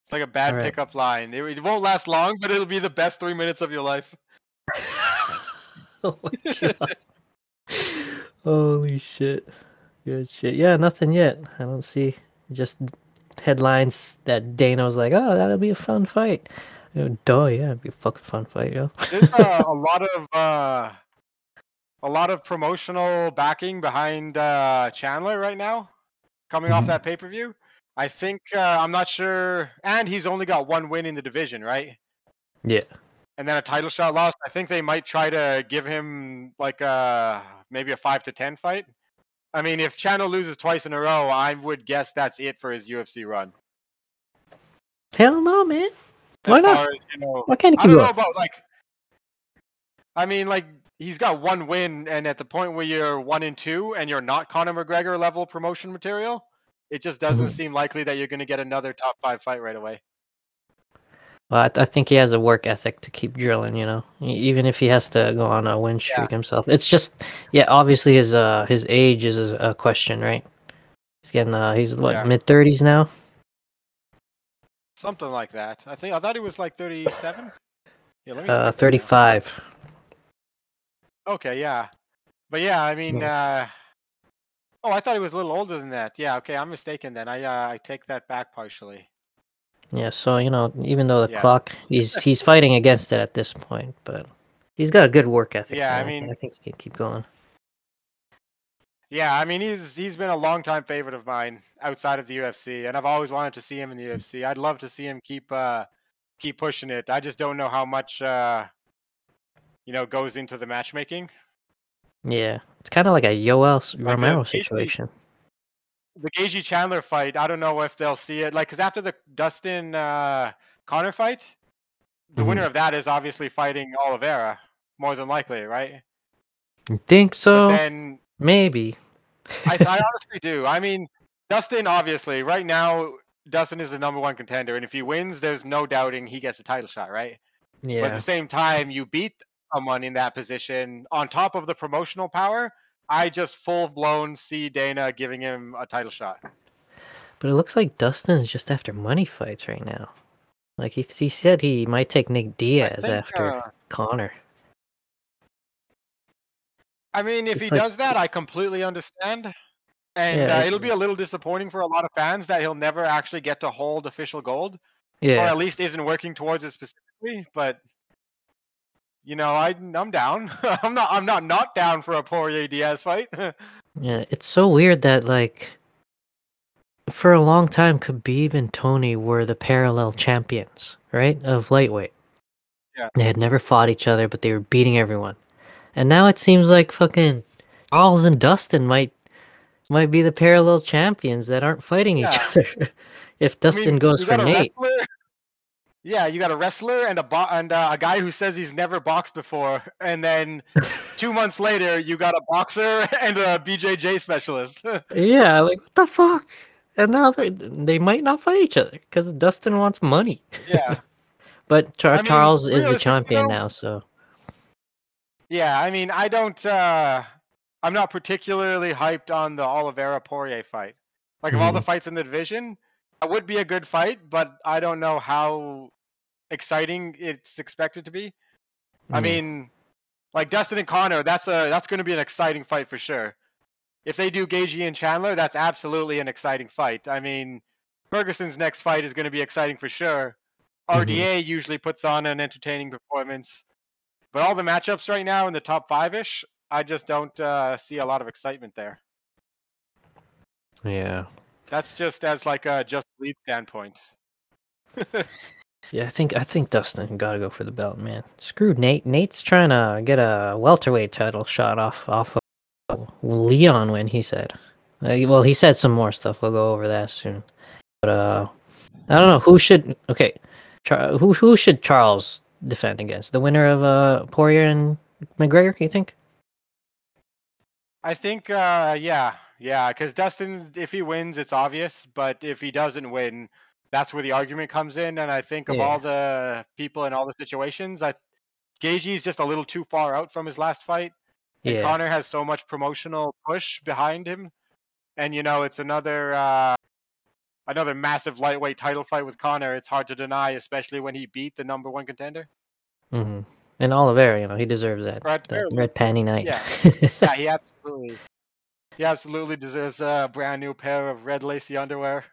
S2: It's like a bad
S1: Alright.
S2: pickup line. It, it won't last long, but it'll be the best three minutes of your life.
S1: oh my god. Holy shit. Good shit. Yeah, nothing yet. I don't see just headlines that Dana was like, oh, that'll be a fun fight. You know, duh, yeah, it'd be a fucking fun fight, yo.
S2: There's uh, a lot of uh, a lot of promotional backing behind uh, Chandler right now, coming off
S1: Mhm.
S2: that pay per view. I think uh, I'm not sure, and he's only got one win in the division, right?
S1: Yeah.
S2: And then a title shot lost. I think they might try to give him like a maybe a five to ten fight. I mean, if Chandler loses twice in a row, I would guess that's it for his UFC run.
S1: Hell no, man. Why not?
S2: as, you know,
S1: Why can't he
S2: I don't know about like. I mean, like he's got one win, and at the point where you're one and two, and you're not Conor McGregor level promotion material, it just doesn't
S1: Mhm.
S2: seem likely that you're going to get another top five fight right away.
S1: Well, I, I think he has a work ethic to keep drilling. You know, even if he has to go on a win streak himself. It's just, yeah, obviously his uh his age is a, a question, right? He's getting uh he's what
S2: Yeah.
S1: mid thirties now.
S2: Something like that. I think I thought he was like 37. Yeah,
S1: Uh, thirty five.
S2: Okay, yeah, but yeah, I mean, uh, oh, I thought he was a little older than that. Yeah, okay, I'm mistaken then. I uh, I take that back partially.
S1: Yeah, so you know, even though the
S2: Yeah.
S1: clock, he's he's fighting against it at this point, but he's got a good work ethic.
S2: Yeah, I mean-
S1: I think he can keep going.
S2: Yeah, I mean he's he's been a long time favorite of mine outside of the UFC, and I've always wanted to see him in the UFC. I'd love to see him keep uh keep pushing it. I just don't know how much uh you know goes into the matchmaking.
S1: Yeah, it's kind of like a Yoel
S2: Like,
S1: Romero situation.
S2: The Gaethje Chandler fight, I don't know if they'll see it like cuz after the Dustin uh Conor fight, the winner of that is obviously fighting Oliveira more than likely, right?
S1: You think so?
S2: But then
S1: Maybe.
S2: I, I *laughs* honestly do. I mean, Dustin, obviously, right now, Dustin is the number one contender, and if he wins, there's no doubting he gets a title shot, right? But at the same time, you beat someone in that position on top of the promotional power. I just full blown see Dana giving him a title shot.
S1: But it looks like Dustin's just after money fights right now. Like he he said he might take Nick Diaz
S2: think,
S1: after
S2: uh,
S1: Conor.
S2: I mean, if
S1: It's
S2: he
S1: like-
S2: does that, I completely understand. And
S1: Yeah,
S2: uh,
S1: it-
S2: it'll be a little disappointing for a lot of fans that he'll never actually get to hold official gold. or at least isn't working towards it specifically. But you know, I I'm down. *laughs* I'm not I'm not not down for a Poirier Diaz fight. *laughs*
S1: Yeah, it's so weird that like for a long time Khabib and Tony were the parallel champions, right? Of lightweight.
S2: Yeah.
S1: They had never fought each other, but they were beating everyone. And now it seems like fucking Charles and Dustin might might be the parallel champions that aren't fighting each other. *laughs* if
S2: I
S1: Dustin
S2: mean,
S1: goes for Nate.
S2: wrestler- Yeah, you got a wrestler and a bo- and uh, a guy who says he's never boxed before, and then *laughs* two months later, you got a boxer *laughs* and a BJJ specialist. *laughs*
S1: Yeah, like what the fuck? And now they they might not fight each other because Dustin wants money.
S2: yeah,
S1: But Char-
S2: I mean,
S1: Charles is the champion
S2: though-
S1: now, so
S2: yeah. I mean, I don't. uh I'm not particularly hyped on the Oliveira Poirier fight. Like of all the
S1: Mm-hmm.
S2: fights in the division, it would be a good fight, but I don't know how exciting it's expected to be. I mean, like Dustin and Conor, that's a that's going to be an exciting fight for sure. If they do Gaethje and Chandler, that's absolutely an exciting fight. I mean, Ferguson's next fight is going to be exciting for sure. RDA usually puts on an entertaining performance, but all the matchups right now in the top five ish, I just don't uh, see a lot of excitement there.
S1: Yeah.
S2: That's just as like a just lead standpoint. *laughs*
S1: Yeah, I think I think Dustin got to go for the belt, man. Screw Nate. Nate's trying to get a welterweight title shot off off of Leon when he said. Uh, well, he said some more stuff. We'll go over that soon. But uh, I don't know who should. Okay, Char- who who should Charles defend against? The winner of uh Poirier and McGregor? You think?
S2: I think, uh, yeah, yeah, because Dustin, if he wins, it's obvious. But if he doesn't win, that's where the argument comes in. And I think of
S1: Yeah.
S2: all the people in all the situations, I Gaethje's just a little too far out from his last fight. And Conor has so much promotional push behind him, and you know it's another uh, another massive lightweight title fight with Conor. It's hard to deny, especially when he beat the number one contender.
S1: Mm-hmm. And Oliveira, you know, he deserves that.
S2: Right,
S1: that red panty night.
S2: Yeah. *laughs* Yeah, he absolutely, he absolutely deserves a brand new pair of red lacy underwear.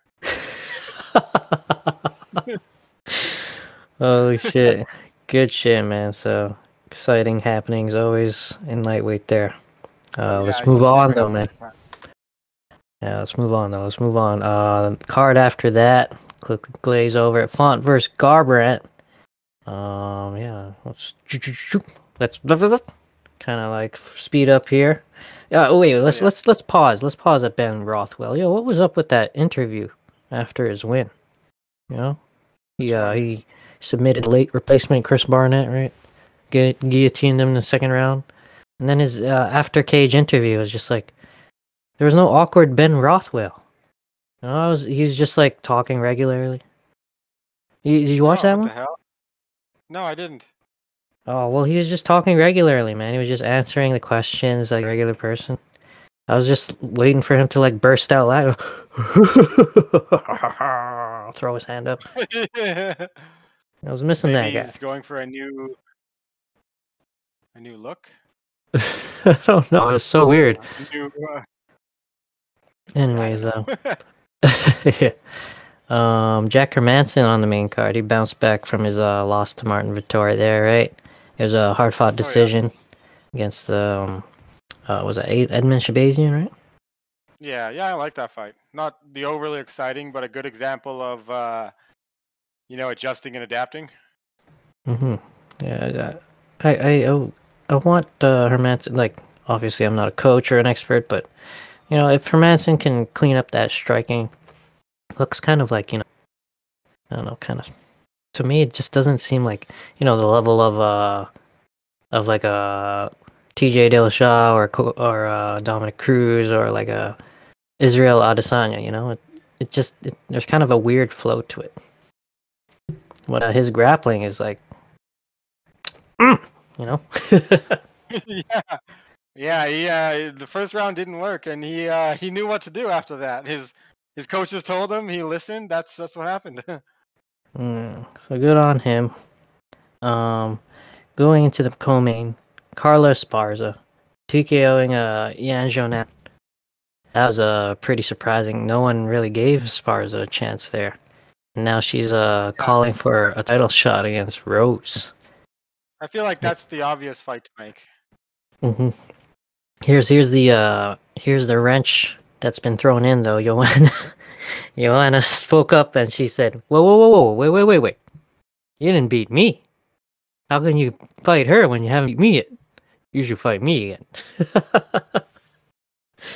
S1: Holy shit. Good shit, man. So exciting happenings always in lightweight there. Uh, let's move on though, man. Yeah, let's move on though. Let's move on. Uh, card after that, click glaze over at Font versus Garbrandt. Um, yeah, let's let's kind of like speed up here. Yeah, oh, wait, let's
S2: yeah.
S1: let's let's pause. Let's pause at Ben Rothwell. Yo, what was up with that interview after his win? You know, he uh, he submitted late replacement Chris Barnett, right? Gu- guillotined him in the second round, and then his uh, after cage interview was just like there was no awkward Ben Rothwell. You know, I was he's just like talking regularly. You, did you watch that one?
S2: No, I didn't.
S1: Oh well, he was just talking regularly, man. He was just answering the questions like a regular person. I was just waiting for him to like burst out loud, *laughs* throw his hand up. *laughs* I was missing
S2: Maybe
S1: that guy.
S2: he's going for a new, a new look. *laughs*
S1: I don't know. It was so weird.
S2: New, uh,
S1: Anyways, though. yeah. Um, Jack Hermansson on the main card. He bounced back from his uh, loss to Marvin Vettori there, right? It was a hard fought
S2: Oh, yeah.
S1: decision against um, uh, was it Ed- Edmen Shahbazyan, right?
S2: yeah, yeah, I like that fight. Not the overly exciting, but a good example of, uh, you know, adjusting and adapting.
S1: Mm-hmm. Yeah, I, I, I, I want uh, Hermansson. Like, obviously, I'm not a coach or an expert, but you know, if Hermansson can clean up that striking, looks kind of like you know, I don't know, kind of. To me, it just doesn't seem like you know the level of uh, of like a T.J. Dillashaw or or uh, Dominick Cruz or like a Israel Adesanya. You know, it it just it, there's kind of a weird flow to it. What uh, his grappling is like Mm, you know. *laughs* *laughs*
S2: yeah, yeah. He uh, the first round didn't work, and he uh, he knew what to do after that. His his coaches told him. He listened. That's that's what happened. *laughs*
S1: Mm, so good on him. Um, going into the co-main, Carla Esparza TKOing uh Yan Xiaonan. That was uh pretty surprising. No one really gave Sparza a chance there. Now she's uh calling for a title shot against Rose.
S2: I feel like that's the obvious fight to make.
S1: hmm Here's here's the uh here's the wrench that's been thrown in though. *laughs* Joanna Joanna spoke up and she said, "Whoa, whoa, whoa, whoa, wait, wait, wait, wait! You didn't beat me. How can you fight her when you haven't beat me yet? You should fight me again." *laughs*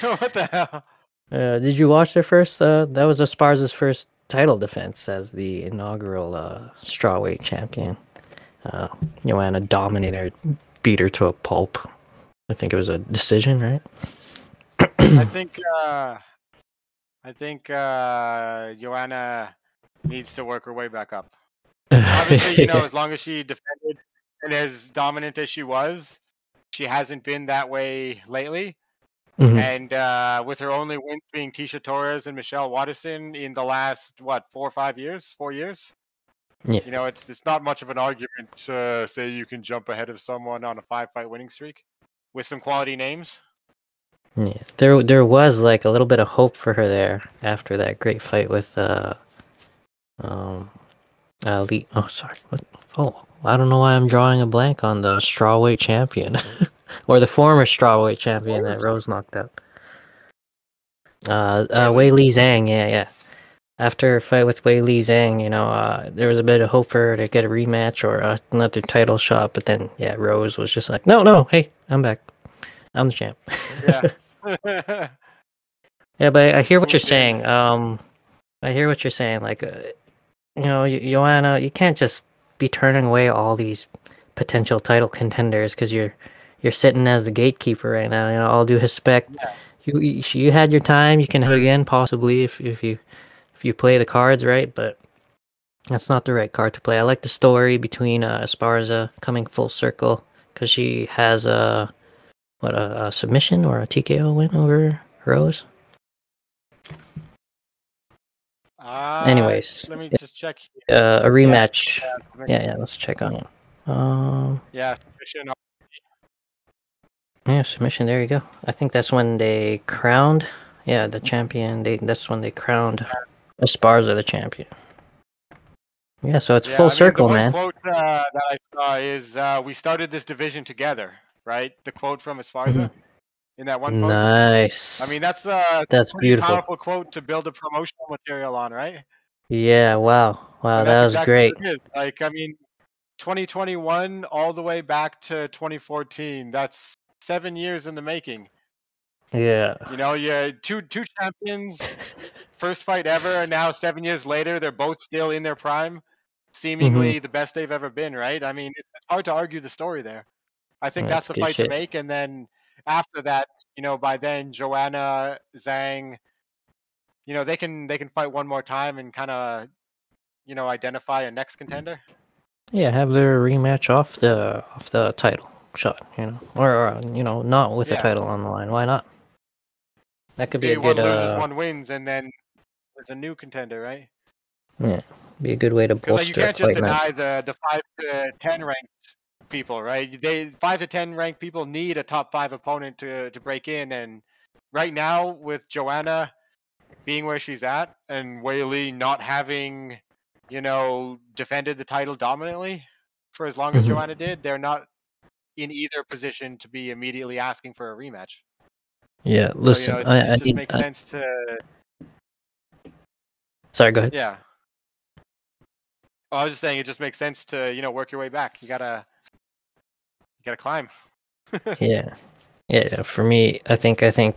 S2: what the hell?
S1: uh, did you watch their first? Uh, that was Esparza's first title defense as the inaugural uh, strawweight champion. Uh, Joanna dominated her, beat her to a pulp. I think it was a decision, right?
S2: I think uh, I think uh, Joanna needs to work her way back up. *laughs* Obviously, you know, as long as she defended and as dominant as she was, she hasn't been that way lately.
S1: Mhm.
S2: And uh, with her only wins being Tisha Torres and Michelle Waterson in the last what four or five years, four years.
S1: Yeah.
S2: You know, it's it's not much of an argument to say you can jump ahead of someone on a five fight winning streak with some quality names.
S1: Yeah, there there was like a little bit of hope for her there after that great fight with uh um uh Lee oh sorry what oh I don't know why I'm drawing a blank on the strawweight champion *laughs* or the former strawweight champion that Rose knocked out. Uh, uh, Weili Zhang, yeah, yeah. After her fight with Weili Zhang, you know, uh, there was a bit of hope for her to get a rematch or uh, another title shot, but then, yeah, Rose was just like, no, no, hey, I'm back. I'm the champ.
S2: Yeah. *laughs*
S1: Yeah, but I hear what you're saying. Um, I hear what you're saying. Like, uh, you know, Joanna, you can't just be turning away all these potential title contenders because you're you're sitting as the gatekeeper right now. You know, all due respect,
S2: Yeah.
S1: you you you had your time. You can have it again, possibly if if you if you play the cards right. But that's not the right card to play. I like the story between uh, Esparza coming full circle because she has a what a, a submission or a TKO win over Rose.
S2: Uh,
S1: Anyways,
S2: let me
S1: yeah.
S2: just check. here.
S1: uh, a rematch.
S2: Yeah,
S1: Yeah, yeah. Let's check on it. Um,
S2: yeah, submission.
S1: yeah, submission. There you go. I think that's when they crowned. Yeah, the champion. They that's when they crowned Esparza the champion. Yeah, so it's
S2: Yeah,
S1: full
S2: I mean,
S1: circle, man.
S2: quote uh, that I saw is uh, "We started this division together." Right, the quote from Esparza in that one post.
S1: Nice.
S2: I mean, that's uh,
S1: That's beautiful.
S2: powerful quote to build a promotional material on, right?
S1: yeah. Wow. Wow. That was
S2: exactly
S1: great.
S2: what it is. Like, I mean, 2021 all the way back to 2014. That's seven years in the making.
S1: Yeah.
S2: You know, you two two champions, first fight ever, and now seven years later, they're both still in their prime, seemingly the best they've ever been. Right? I mean, it's, hard to argue the story there. I think
S1: Yeah,
S2: that's the fight
S1: shit.
S2: to make, and then after that, you know, by then Joanna Zhang, you know, they can they can fight one more time and kind of, you know, identify a next contender.
S1: Yeah. Have their rematch off the off the title shot. You know, or, or you know, not with the title on the line. Why not? That could be
S2: Maybe
S1: a
S2: one
S1: good
S2: loses,
S1: uh,
S2: one wins, and then there's a new contender, right?
S1: Yeah, be a good way to
S2: Because like, you can't just
S1: night.
S2: deny the the five to ten ranked people, right? They five to ten ranked people need a top five opponent to to break in, and right now with Joanna being where she's at and Li not having, you know, defended the title dominantly for as long as
S1: Mhm.
S2: Joanna did, they're not in either position to be immediately asking for a rematch.
S1: Yeah. Listen,
S2: so, you know, it,
S1: I,
S2: it just
S1: need.
S2: makes
S1: I-
S2: sense to
S1: sorry. Go ahead.
S2: Yeah. Oh, I was just saying it just makes sense to, you know, work your way back. You gotta gotta climb. *laughs*
S1: Yeah. Yeah, for me, I think I think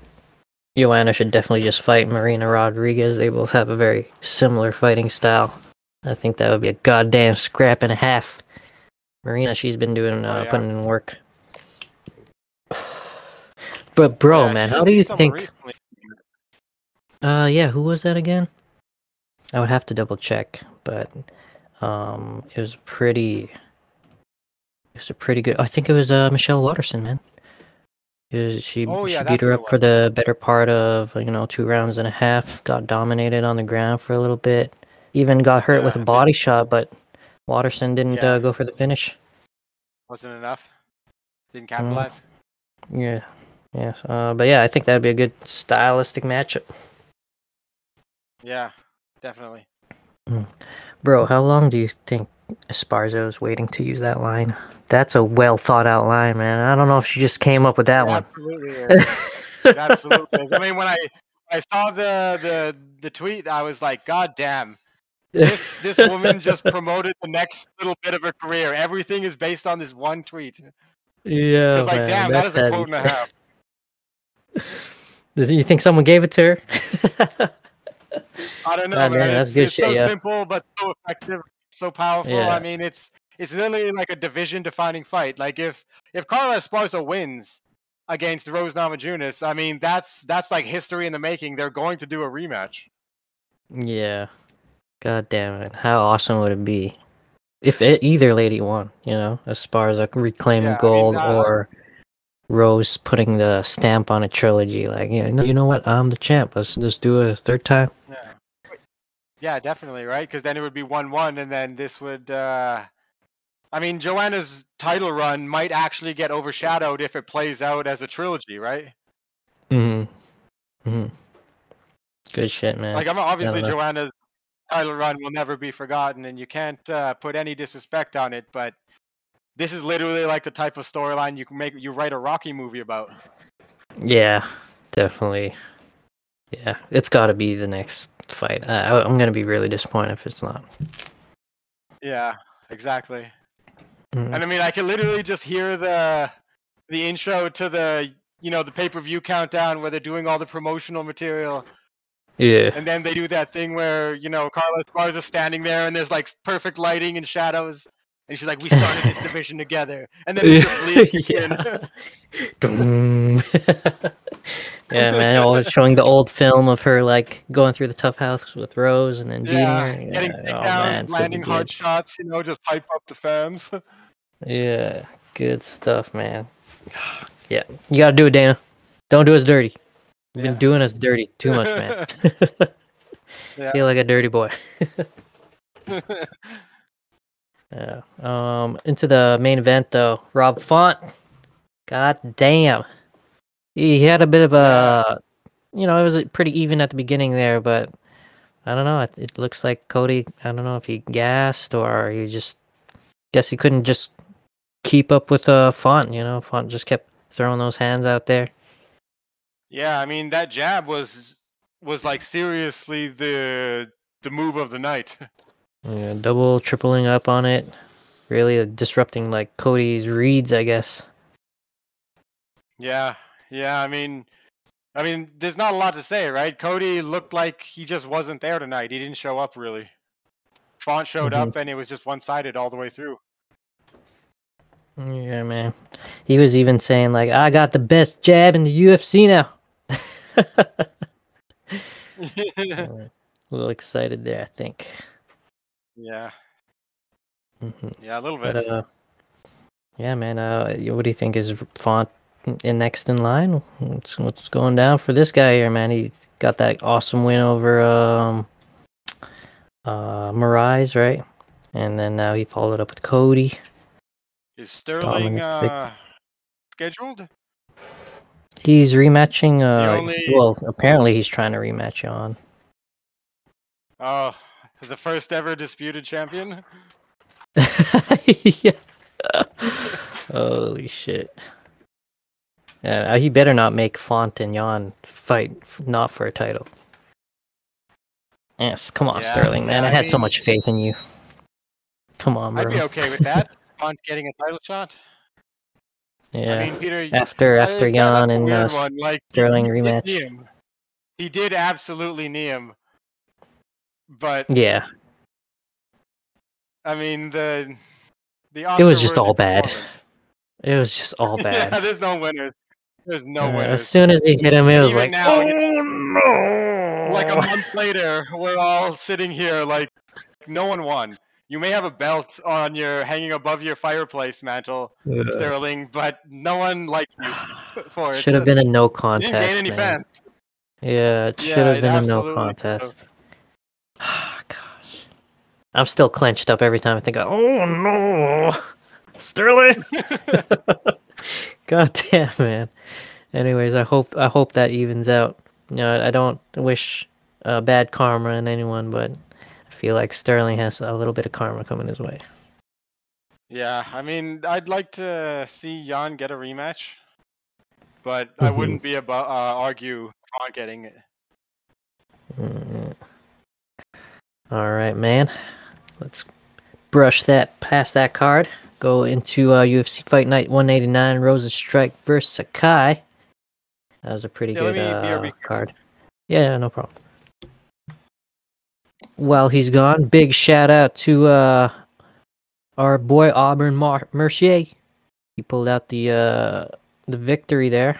S1: Joanna should definitely just fight Marina Rodriguez. They both have a very similar fighting style. I think that would be a goddamn scrap and a half. Marina, she's been doing
S2: Oh,
S1: uh,
S2: yeah.
S1: putting in work. *sighs* But bro,
S2: Yeah,
S1: man, how do you think?
S2: recently.
S1: Uh, yeah, who was that again? I would have to double check, but um, it was pretty. It was a pretty good. I think it was uh Michelle Waterson, man. Was, she
S2: Oh,
S1: she beat her up for the better part of you know two rounds and a half. Got dominated on the ground for a little bit. Even got hurt with a
S2: Yeah,
S1: body shot, but Watterson didn't
S2: Yeah.
S1: uh, go for the finish.
S2: Wasn't enough.
S1: Mm.
S2: Didn't capitalize.
S1: Yeah, yeah. Uh, but yeah, I think that'd be a good stylistic matchup.
S2: Yeah, definitely.
S1: Bro, how long do you think Esparza is waiting to use that line? That's a well thought out line, man. I don't know if she just came up with that
S2: It
S1: one.
S2: absolutely is. It absolutely is. I mean, when I I saw the the the tweet, I was like, God damn. This this woman just *laughs* promoted the next little bit of her career. Everything is based on this one tweet.
S1: yeah,
S2: It's like,
S1: man,
S2: damn, that
S1: that's
S2: a quote and a half.
S1: Does you think someone gave it to her? *laughs*
S2: I don't know,
S1: God
S2: man.
S1: damn, that's
S2: it's
S1: good
S2: it's
S1: shit,
S2: so
S1: yeah.
S2: simple but so effective, so powerful.
S1: Yeah.
S2: I mean, it's it's literally like a division-defining fight. Like if if Carla Esparza wins against Rose Namajunas, I mean that's that's like history in the making. They're going to do a rematch.
S1: yeah. God damn it. How awesome would it be if it, either lady won, you know, Esparza reclaiming
S2: Yeah, I mean,
S1: gold
S2: uh,
S1: or Rose putting the stamp on a trilogy like, yeah, you know what? I'm the champ. Let's let's do it a third time.
S2: Yeah, yeah, definitely, right? Because then it would be one-one, and then this would. uh I mean, Joanna's title run might actually get overshadowed if it plays out as a trilogy, right?
S1: Mhm. Mhm. Good shit, man.
S2: Like, I'm obviously. Joanna's title run will never be forgotten, and you can't uh, put any disrespect on it. But this is literally like the type of storyline you can make you write a Rocky movie about.
S1: Yeah, definitely. Yeah, it's got to be the next fight. I, I'm gonna be really disappointed if it's not.
S2: Yeah, exactly.
S1: Mhm.
S2: And I mean, I can literally just hear the the intro to the you know the pay per view countdown where they're doing all the promotional material,
S1: Yeah.
S2: and then they do that thing where you know Carla Esparza standing there and there's like perfect lighting and shadows, and she's like, "We started this *laughs* division together," and then it just *laughs* in. *laughs*
S1: yeah. Yeah, man. Always *laughs* showing the old film of her like going through the tough house with Rose and then beating
S2: yeah,
S1: her.
S2: getting
S1: Yeah, oh,
S2: down,
S1: man, it's gonna be
S2: landing hard
S1: good.
S2: shots, you know, just hype up the fans. *laughs*
S1: Yeah, good stuff, man. *sighs* Yeah, you gotta do it, Dana. Don't do us dirty. You've
S2: Yeah.
S1: been doing us dirty too much, man. *laughs*
S2: Yeah.
S1: Feel like a dirty boy. Yeah. Um, into the main event though, Rob Font. God damn. He had a bit of a, you know, it was pretty even at the beginning there, but I don't know. It, it looks like Cody. I don't know if he gassed or he just guess he couldn't just keep up with uh, Font. You know, Font just kept throwing those hands out there.
S2: yeah, I mean that jab was was like seriously the the move of the night. *laughs*
S1: Yeah, double, tripling up on it, really disrupting like Cody's reads, I guess.
S2: Yeah, yeah. I mean, I mean, there's not a lot to say, right? Cody looked like he just wasn't there tonight. He didn't show up really. Font showed
S1: Mhm.
S2: up, and it was just one-sided all the way through.
S1: Yeah, man. He was even saying like, "I got the best jab in the UFC now." *laughs* a little excited there, I think.
S2: yeah,
S1: hmm
S2: yeah, a little bit.
S1: But uh, yeah, man. Uh, what do you think is Font in next in line? What's what's going down for this guy here, man? He got that awesome win over um, uh, Moraes, right? And then now he followed up with Cody.
S2: Is Sterling uh, scheduled?
S1: He's rematching. Uh,
S2: only-
S1: well, apparently he's trying to rematch on.
S2: Oh, the first ever disputed champion. *laughs*
S1: yeah. *laughs* Holy shit. Yeah, uh, he better not make Font and Yan fight f- not for a title. Yes, come on,
S2: Yeah,
S1: Sterling, man. I
S2: I
S1: had so much faith in you. Come on,
S2: I'd
S1: bro.
S2: be okay with that. *laughs* Font getting a title shot.
S1: yeah.
S2: I mean, Peter.
S1: after after
S2: Yan
S1: and uh,
S2: weird
S1: S-
S2: one. Like
S1: Sterling
S2: he did
S1: rematch.
S2: him. He did absolutely knee him. But
S1: yeah,
S2: I mean the the
S1: It was just all bad. it was just all bad. *laughs*
S2: yeah,
S1: bad.
S2: there's no winners. There's no
S1: Uh,
S2: winners.
S1: as soon as he hit him, it was
S2: Even
S1: like,
S2: now,
S1: oh no!
S2: like a *laughs* month later, we're all sitting here like no one won. You may have a belt on your hanging above your fireplace mantle,
S1: Ugh.
S2: Sterling, but no one likes you *sighs* *laughs* for it.
S1: Should have been a no contest.
S2: didn't gain any
S1: man.
S2: fans.
S1: Yeah, it
S2: Yeah,
S1: should have been a no contest. *sighs* Gosh. I'm still clenched up every time I think, of, oh no, *laughs* Sterling. *laughs* God damn, man. Anyways, I hope I hope that evens out. You know, I don't wish uh, bad karma on anyone, but I feel like Sterling has a little bit of karma coming his way.
S2: Yeah, I mean, I'd like to see Yan get a rematch, but I
S1: Mhm.
S2: wouldn't be about uh, argue on getting it.
S1: Mm. All right, man. Let's brush that past that card. Go into uh, UFC Fight Night 189, Rozenstruik versus Sakai. That was a pretty
S2: Yeah,
S1: good uh, card. Yeah, yeah, no problem. While he's gone, big shout out to uh, our boy Aubin Mar- Mercier. He pulled out the uh, the victory there.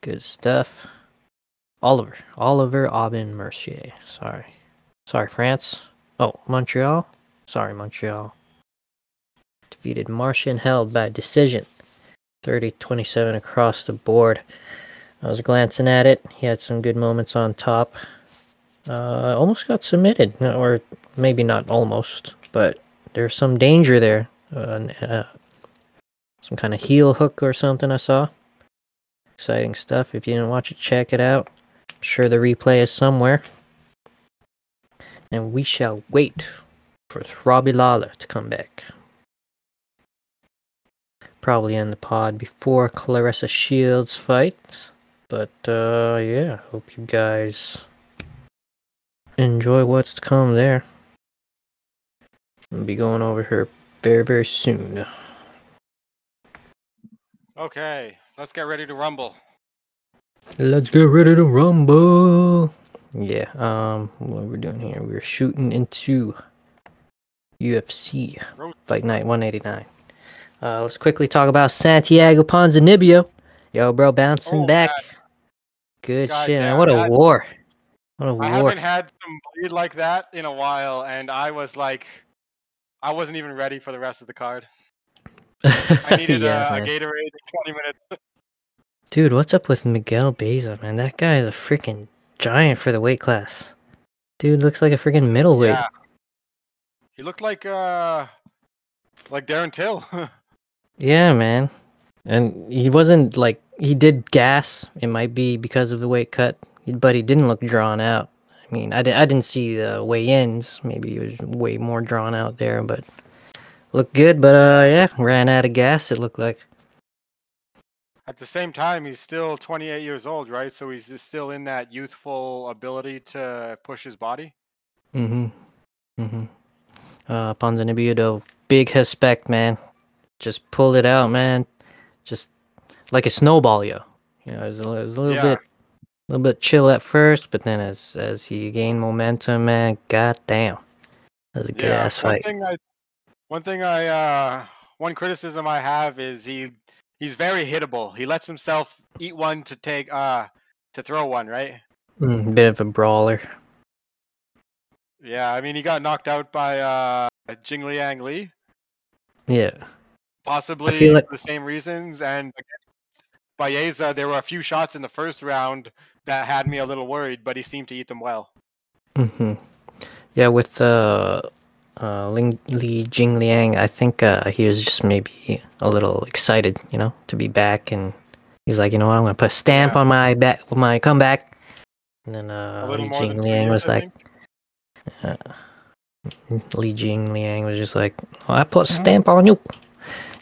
S1: Good stuff. Olivier. Oliver Aubin Mercier. Sorry. Sorry, France. Oh, Montreal. Sorry, Montreal. Defeated Marcin Held by decision. 30 27 across the board. I was glancing at it. He had some good moments on top. Uh, almost got submitted. Or maybe not almost, but there's some danger there. Uh, uh, some kind of heel hook or something I saw. Exciting stuff. If you didn't watch it, check it out. I'm sure the replay is somewhere. And we shall wait for Robbie Lawler to come back. Probably end the pod before Claressa Shields fight. But uh, yeah, hope you guys enjoy what's to come there. I'll be going over here very very soon.
S2: Okay, let's get ready to rumble.
S1: Let's get ready to rumble. Yeah, um, what we're doing here, we're shooting into UFC
S2: Road-
S1: Fight Night 189. Uh, let's quickly talk about Santiago Ponzinibbio. Yo, bro, bouncing
S2: Oh,
S1: back.
S2: God.
S1: Good
S2: God
S1: shit, man. What a
S2: I-
S1: war. What a
S2: I
S1: war.
S2: haven't had some bleed like that in a while, and I was like, I wasn't even ready for the rest of the card. *laughs* I needed
S1: Yeah,
S2: uh, a. Gatorade in 20 minutes. *laughs*
S1: Dude, what's up with Miguel Baeza, man? That guy is a freaking giant for the weight class. Dude looks like a freaking middleweight.
S2: Yeah. He looked like uh, like Darren Till. *laughs*
S1: Yeah, man. And he wasn't like he did gas. It might be because of the weight cut, but he didn't look drawn out. I mean, I, di- I didn't see the weigh-ins. Maybe he was way more drawn out there, but looked good. But uh, yeah, ran out of gas. It looked like.
S2: At the same time, he's still 28 years old, right? So he's just still in that youthful ability to push his body.
S1: Mm-hmm. Mm-hmm. Uh, Ponzinibbio, though, big respect, man. Just pulled it out, man. Just like a snowball, yo. You know, it was a, it was a little
S2: Yeah.
S1: bit, a little bit chill at first, but then as as he gained momentum, man, goddamn, that was a good ass fight.
S2: one thing I, one thing I, uh, one criticism I have is he, he's very hittable. He lets himself eat one to take, uh, to throw one, right?
S1: Mm, bit of a brawler.
S2: Yeah, I mean he got knocked out by uh, Jing Liang Li,
S1: Yeah.
S2: Possibly
S1: like-
S2: the same reasons. And Baeza, there were a few shots in the first round that had me a little worried, but he seemed to eat them well.
S1: Mm-hmm. Yeah, with uh, uh, Ling Li Jingliang, I think uh, he was just maybe a little excited, you know, to be back, and he's like, you know what, I'm gonna put a stamp
S2: Yeah.
S1: on my back, my comeback. And then uh, Li
S2: Jing
S1: Liang
S2: years,
S1: was like,
S2: think.
S1: Li Jingliang was just like, oh, I put a stamp on you.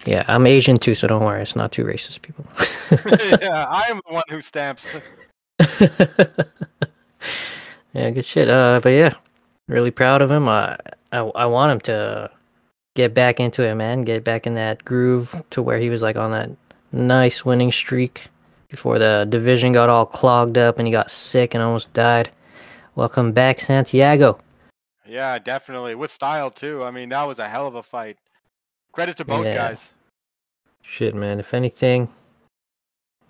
S1: Yeah, I'm Asian too, so don't worry, it's not too racist, people. *laughs*
S2: yeah, *laughs* I am the one who stamps. *laughs*
S1: yeah, good shit. Uh, but yeah, really proud of him. I, I I want him to get back into it, man. Get back in that groove to where he was like on that nice winning streak before the division got all clogged up and he got sick and almost died. Welcome back, Santiago.
S2: Yeah, definitely with style too. I mean, that was a hell of a fight. Credit to both
S1: Yeah.
S2: guys.
S1: Shit, man. If anything,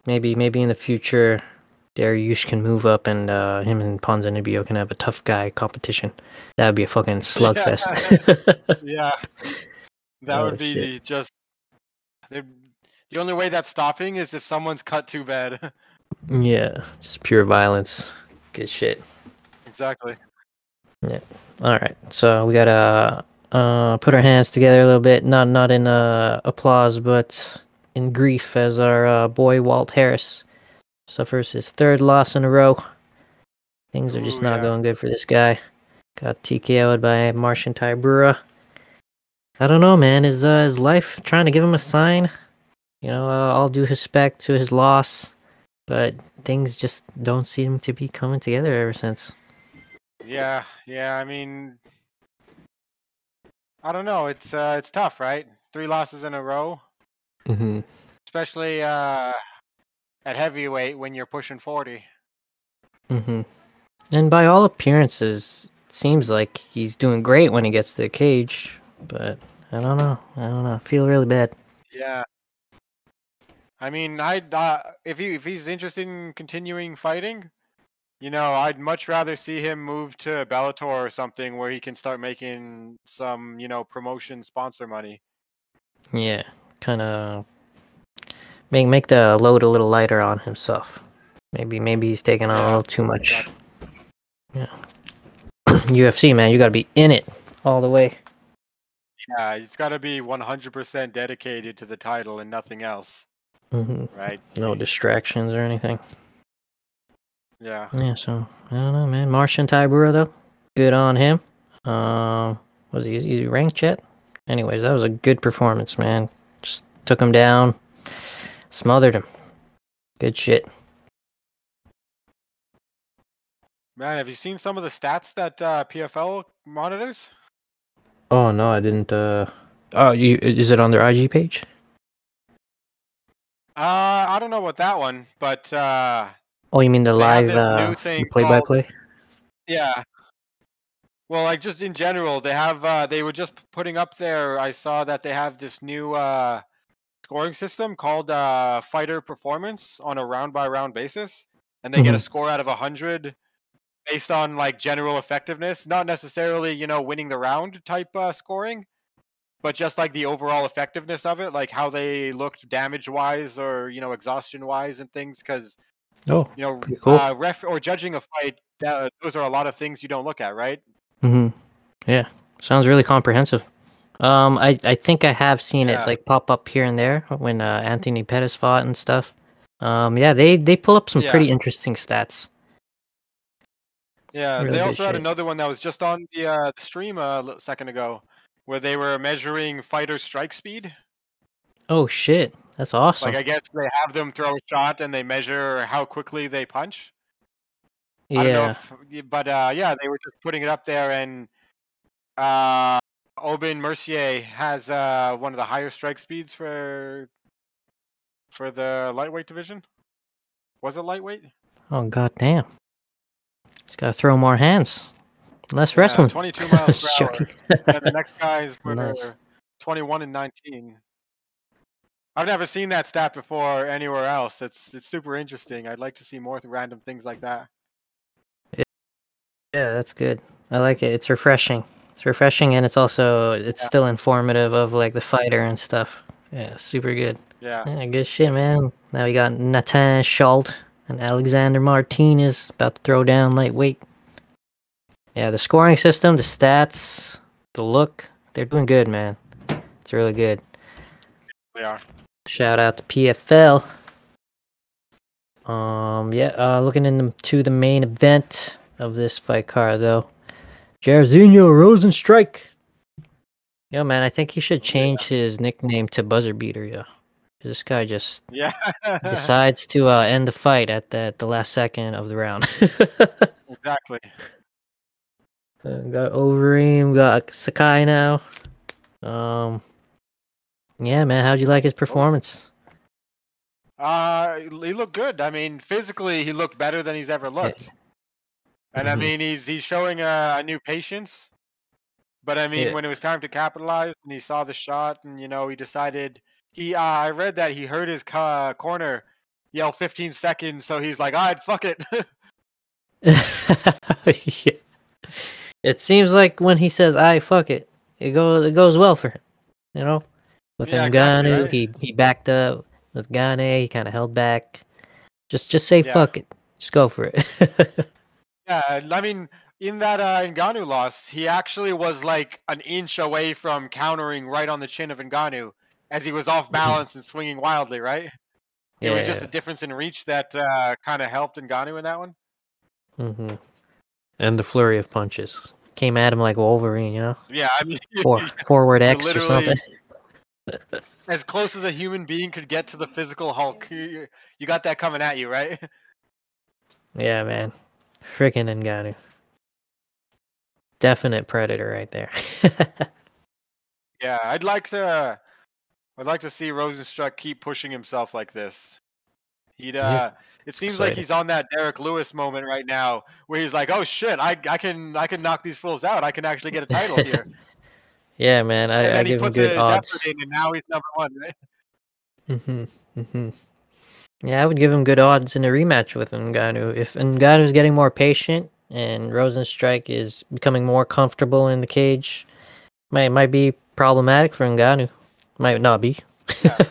S1: maybe maybe in the future, Dariush can move up and uh, him and Ponzinibbio can have a tough guy competition. That would be a fucking *laughs* slugfest. *laughs*
S2: Yeah, *laughs* that
S1: Oh,
S2: would be
S1: shit.
S2: just. The only way that's stopping is if someone's cut too bad.
S1: yeah, just pure violence. Good shit.
S2: exactly. Yeah.
S1: All right, so we gotta uh, put our hands together a little bit. Not not in uh, applause, but in grief, as our uh, boy Walt Harris suffers his third loss in a row. Things are just
S2: Ooh,
S1: not
S2: yeah.
S1: going good for this guy. Got TKO'd by Marcin Tybura. I don't know, man. Is uh, his life trying to give him a sign? You know, uh, all due respect to his loss, but things just don't seem to be coming together ever since.
S2: Yeah, yeah. I mean, I don't know. It's uh, it's tough, right? Three losses in a row,
S1: Mm-hmm.
S2: especially uh, at heavyweight when you're pushing forty.
S1: hmm And by all appearances, it seems like he's doing great when he gets to the cage. But I don't know. I don't know. I feel really bad.
S2: Yeah. I mean, I uh, if he if he's interested in continuing fighting, you know, I'd much rather see him move to Bellator or something where he can start making some, you know, promotion sponsor money.
S1: Yeah, kind of make make the load a little lighter on himself. Maybe maybe he's taking on a little too much. Yeah. *clears throat* UFC man, you got to be in it all the way.
S2: Yeah, he's got to be 100% dedicated to the title and nothing else,
S1: hmm
S2: right?
S1: No distractions or anything.
S2: Yeah.
S1: Yeah, so I don't know, man. Marcin Tybura though, good on him. Um, was he he ranked yet? Anyways, that was a good performance, man. Just took him down, smothered him. Good shit.
S2: Man, have you seen some of the stats that uh, PFL monitors?
S1: Oh no, I didn't. uh Oh, you is it on their IG page?
S2: Uh, I don't know about that one, but uh,
S1: Oh, you mean the
S2: They
S1: live uh, play by play?
S2: yeah. Well, like just in general, they have uh, they were just putting up there. I saw that they have this new uh, scoring system called uh, Fighter Performance on a round by round basis, and they get a
S1: Mhm.
S2: score out of hundred based on like general effectiveness, not necessarily you know winning the round type uh, scoring, but just like the overall effectiveness of it, like how they looked damage wise or you know exhaustion wise and things. Because
S1: Oh,
S2: you know,
S1: cool.
S2: uh, ref or judging a fight, that, those are a lot of things you don't look at, right?
S1: Mm-hmm. Yeah, sounds really comprehensive. Um, I I think I have seen
S2: Yeah.
S1: it like pop up here and there when uh, Anthony Pettis fought and stuff. Um, yeah, they they pull up some
S2: Yeah.
S1: pretty interesting stats.
S2: Yeah,
S1: Really
S2: they also had another one that was just on the, uh, the stream a second ago, where they were measuring fighter strike speed.
S1: Oh shit, that's awesome.
S2: Like I guess they have them throw a shot and they measure how quickly they punch. I don't know,
S1: yeah.
S2: if, but uh, yeah, they were just putting it up there, and uh, Aubin Mercier has uh, one of the higher strike speeds for for the lightweight division. Was it lightweight?
S1: Oh god damn. Just gotta throw more hands. Less
S2: Yeah,
S1: wrestling.
S2: 22 miles per *laughs* hour. the next guys *laughs* were
S1: Nice.
S2: 21 and 19. I've never seen that stat before anywhere else. It's it's super interesting. I'd like to see more random things like that.
S1: Yeah, that's good. I like it. It's refreshing. It's refreshing and it's also it's
S2: Yeah.
S1: still informative of like the fighter and stuff. Yeah, super good.
S2: Yeah.
S1: Yeah, good shit, man. Now we got Natan Schulte and Alexander Martinez about to throw down lightweight. Yeah, the scoring system, the stats, the look, they're doing good, man. It's really good.
S2: They are.
S1: Shout out to PFL. Um, yeah, uh, looking into the main event of this fight card, though. Jairzinho Rozenstruik. Yo, man, I think he should change his nickname to Buzzer Beater, yo. This guy just
S2: Yeah. *laughs*
S1: decides to uh, end the fight at the, the last second of the round. *laughs*
S2: exactly.
S1: Uh, got Overeem, got Sakai now. Um, yeah, man, how'd you like his performance?
S2: Uh, he looked good. I mean, physically, he looked better than he's ever looked. And I
S1: Mhm.
S2: mean, he's he's showing a, a new patience. But I mean,
S1: Yeah.
S2: when it was time to capitalize, and he saw the shot, and you know, he decided he. Uh, I read that he heard his ca- corner yell 15 seconds, so he's like, "All right, fuck it." *laughs*
S1: Yeah. It seems like when he says "I fuck it," it goes it goes well for him. You know, with
S2: Yeah,
S1: Ngannou,
S2: right?
S1: he he backed up. With Gane, he kind of held back. Just just say
S2: Yeah.
S1: fuck it. Just go for it. *laughs*
S2: yeah, I mean, in that uh, Ngannou loss, he actually was like an inch away from countering right on the chin of Ngannou as he was off *laughs* balance and swinging wildly. Right? It was just a difference in reach that uh, kind of helped Ngannou in that one.
S1: Mm-hmm. And the flurry of punches came at him like Wolverine. You know,
S2: Yeah, I mean, *laughs*
S1: For, forward X or something.
S2: As close as a human being could get to the physical Hulk. You, you got that coming at you, right?
S1: Yeah, man. Freaking Ngannou. Definite predator right there. *laughs*
S2: Yeah, I'd like to. I'd like to see Rozenstruik keep pushing himself like this. He'd. Uh,
S1: Yeah,
S2: It seems like he's on that Derrick Lewis moment right now, where he's like, "Oh shit, I, I can I can knock these fools out. I can actually get a title here." *laughs*
S1: yeah, man.
S2: and
S1: I, I give him good odds.
S2: effort in, and now he's number one. Right?
S1: Mm-hmm. Mm-hmm. Yeah, I would give him good odds in a rematch with Ngannou. If Ngannou's getting more patient and Rozenstruik is becoming more comfortable in the cage, might might be problematic for Ngannou. Might not be.
S2: Yeah. *laughs*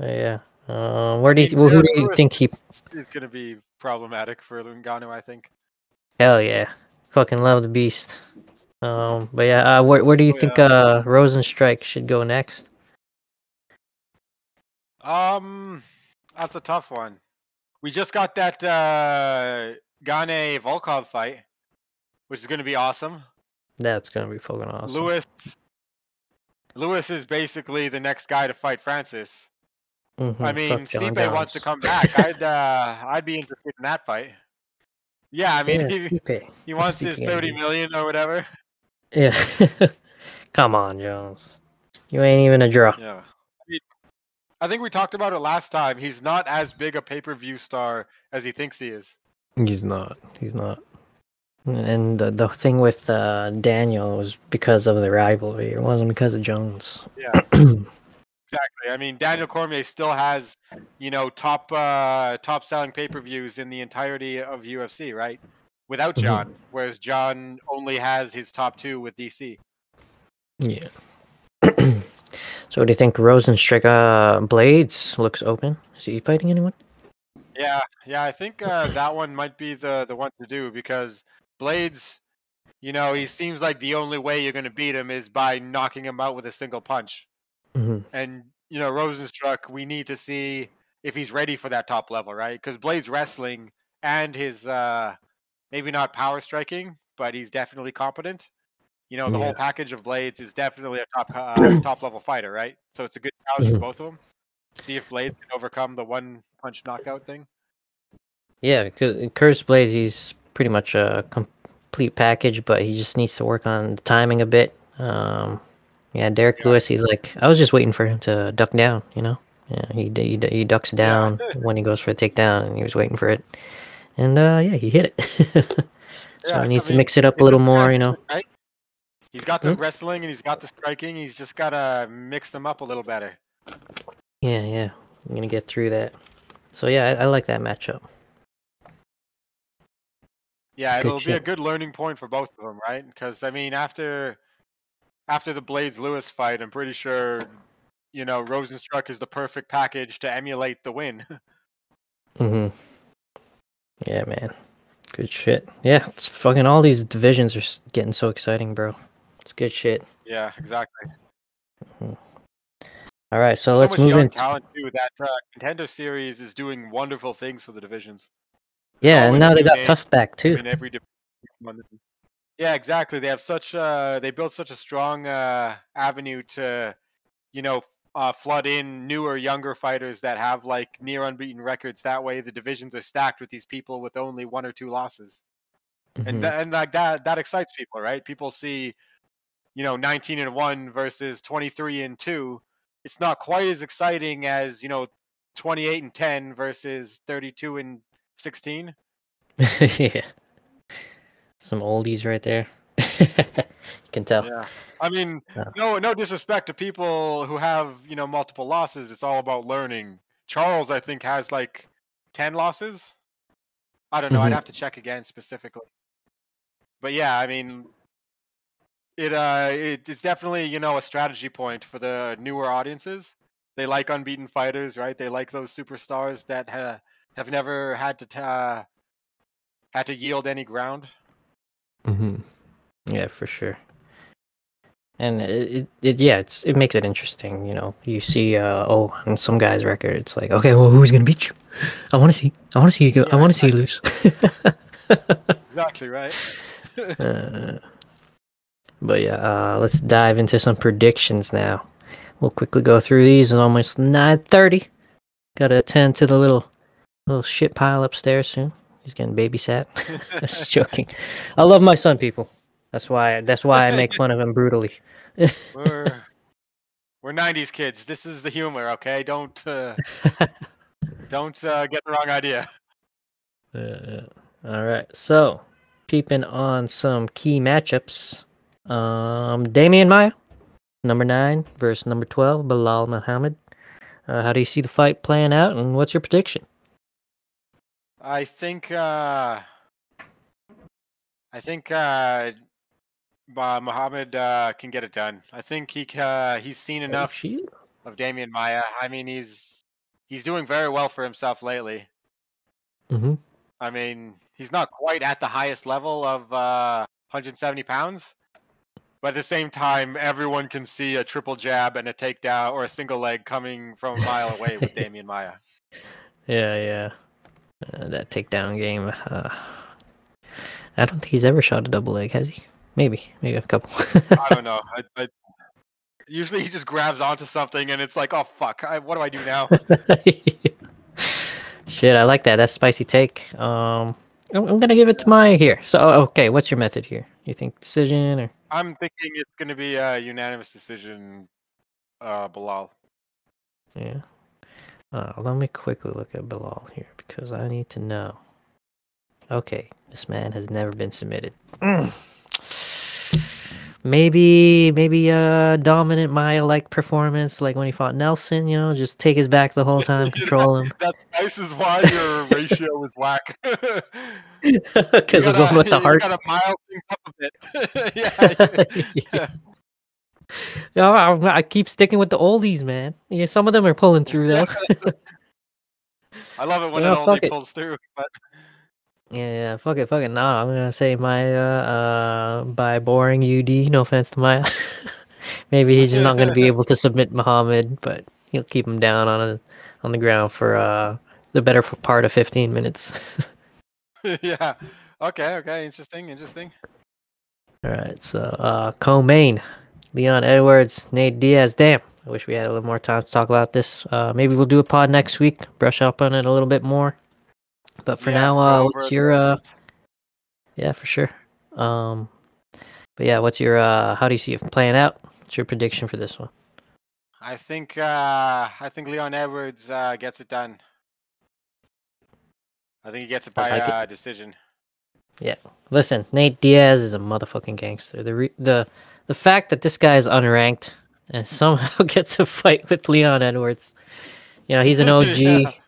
S1: Yeah. Um, where do you well, who do you think he?
S2: He's gonna be problematic for Ngannou, I think.
S1: Hell yeah, fucking love the beast. Um, but yeah, uh, where where do you
S2: Oh,
S1: think
S2: yeah.
S1: uh Rozenstruik should go next?
S2: Um, that's a tough one. We just got that uh, Gane Volkov fight, which is gonna be awesome.
S1: That's gonna be fucking awesome.
S2: Lewis, Lewis is basically the next guy to fight Francis.
S1: Mhm,
S2: I mean, Stipe wants to come back. *laughs* I'd uh, I'd be interested in that fight. Yeah, I mean,
S1: Yeah, *laughs*
S2: he, he wants
S1: Stipe
S2: his thirty million or whatever.
S1: Yeah. *laughs* Come on, Jones. You ain't even a draw.
S2: Yeah. I, mean, I think we talked about it last time. He's not as big a pay per view star as he thinks he is.
S1: He's not. He's not. And the the thing with uh, Daniel was because of the rivalry. It wasn't because of Jones.
S2: Yeah. *clears throat* Exactly. I mean, Daniel Cormier still has, you know, top uh, top selling pay per views in the entirety of UFC, right? Without
S1: Mhm.
S2: John, whereas John only has his top two with DC.
S1: Yeah. *clears throat* so do you think Rozenstruik uh, Blaydes looks open? Is he fighting anyone?
S2: Yeah, yeah, I think uh, that one might be the the one to do because Blaydes, you know, he seems like the only way you're going to beat him is by knocking him out with a single punch.
S1: hmm
S2: And you know, Rozenstruik, we need to see if he's ready for that top level, right? Because Blaydes wrestling and his uh maybe not power striking, but he's definitely competent. You know, the
S1: Yeah.
S2: whole package of Blaydes is definitely a top uh, *clears throat* top level fighter, right? So it's a good challenge for
S1: Mhm.
S2: both of them. See if Blaydes can overcome the one punch knockout thing.
S1: Yeah, because Curtis Blaydes, he's pretty much a complete package, but he just needs to work on the timing a bit. Um, yeah, Derrick
S2: Yeah.
S1: Lewis, he's like, I was just waiting for him to duck down, you know? Yeah, he he, he ducks down when he goes for a takedown, and he was waiting for it. And uh, yeah, he hit it. *laughs* so
S2: Yeah,
S1: he needs
S2: I
S1: to mix it up a little more, you know?
S2: right? He's got the
S1: Hmm?
S2: wrestling and he's got the striking. He's just got to mix them up a little better.
S1: Yeah, yeah. I'm gonna get through that. So yeah, I, I like that matchup.
S2: Yeah,
S1: Good
S2: it'll be a good learning point for both of them, right? Because I mean, after after the Blaydes Lewis fight, I'm pretty sure you know Rozenstruik is the perfect package to emulate the win. *laughs*
S1: hmm Yeah, man. Good shit. Yeah, it's fucking all these divisions are getting so exciting, bro. It's good shit.
S2: yeah, exactly.
S1: All right, so
S2: so
S1: let's move into
S2: talent too. That uh, contender series is doing wonderful things for the divisions.
S1: yeah, and now they got tough back too.
S2: in every division. Yeah, exactly. They have such uh they built such a strong uh avenue to you know uh, flood in newer younger fighters that have like near unbeaten records that way the divisions are stacked with these people with only one or two losses.
S1: Mhm.
S2: and tha- and like that that excites people right? People see you know 19 and 1 versus 23 and 2 it's not quite as exciting as you know 28 and 10 versus 32 and 16 *laughs*
S1: yeah, some oldies right there. *laughs* you can tell.
S2: Yeah. I mean,
S1: Yeah.
S2: no no disrespect to people who have, you know, multiple losses. It's all about learning. Charles, I think, has like 10 losses. I don't know. I'd
S1: Mhm.
S2: have to check again specifically. But yeah, I mean, it uh it, it's definitely, you know, a strategy point for the newer audiences. They like unbeaten fighters, right? They like those superstars that ha- have never had to ta- had to yield any ground.
S1: hmm Yeah, for sure. And it, it, it, yeah, it's it makes it interesting. You know, you see, uh, oh, on some guy's record, it's like, okay, well, who's gonna beat you? I want to see. I want to see you go. I want to see you lose. *laughs*
S2: Exactly, right? *laughs*
S1: uh, but yeah, uh, let's dive into some predictions now. We'll quickly go through these. It's almost nine thirty. Got to attend to the little little shit pile upstairs soon. He's getting babysat. *laughs* Just joking. I love my son, people. That's why. That's why I make fun of him brutally. *laughs*
S2: we're we're 90s kids. This is the humor, okay? Don't uh, *laughs* don't uh, get the wrong idea.
S1: Uh, all right. So, keeping on some key matchups. Um, Demian Maia, number nine versus number twelve, Belal Muhammad. Uh, how do you see the fight playing out, and what's your prediction?
S2: I think uh, I think uh, uh, Muhammad uh, can get it done. I think he ca- he's seen enough of Demian Maia. I mean, he's he's doing very well for himself lately.
S1: Mhm.
S2: I mean, he's not quite at the highest level of uh, 170 pounds, but at the same time, everyone can see a triple jab and a takedown or a single leg coming from a mile away with *laughs* Demian Maia.
S1: Yeah, yeah. Uh, that takedown game. Uh, I don't think he's ever shot a double leg, has he? Maybe, maybe a couple.
S2: I don't *laughs* know. I, I, Usually he just grabs onto something and it's like, oh fuck, I, what do I do now? *laughs*
S1: Shit, I like that. That's spicy take. Um, I'm, I'm gonna give it to my here. So, oh, okay, what's your method here? You think decision or?
S2: I'm thinking it's gonna be a unanimous decision, uh, Belal.
S1: Yeah. Uh, let me quickly look at Belal here because I need to know. Okay, this man has never been submitted. Mm. *clears throat* Maybe, maybe a dominant Maia-like performance, like when he fought Nelson. You know, just take his back the whole time, control him.
S2: That's this is why your ratio is whack. *laughs* *laughs*
S1: Because of going with the heart.
S2: got a mile thing up a bit. *laughs* yeah.
S1: yeah. No, I, I keep sticking with the oldies, man. Yeah, some of them are pulling through though.
S2: I love it when
S1: Yeah,
S2: it only
S1: it.
S2: pulls through. But
S1: Yeah, yeah, fuck it, fuck it. No, I'm gonna say Maia uh, by boring UD. No offense to Maia. *laughs* Maybe he's just not gonna be able to submit Muhammad, but he'll keep him down on a, on the ground for uh, the better part of 15 minutes. *laughs*
S2: yeah. Okay. Okay. Interesting. Interesting.
S1: All right, so uh, co-main, Leon Edwards, Nate Diaz. Damn, I wish we had a little more time to talk about this. Uh, maybe we'll do a pod next week, brush up on it a little bit more. But for
S2: Yeah,
S1: now, uh, what's your uh, yeah, for sure. Um, but yeah, what's your uh, how do you see it playing out? What's your prediction for this one?
S2: I think. Uh, I think Leon Edwards uh, gets it done. I think he gets it by
S1: like
S2: uh, decision. Yeah.
S1: Listen, Nate Diaz is a motherfucking gangster. The re- the the fact that this guy is unranked and *laughs* somehow *laughs* gets a fight with Leon Edwards, you know, he's an OG.
S2: Yeah. *laughs*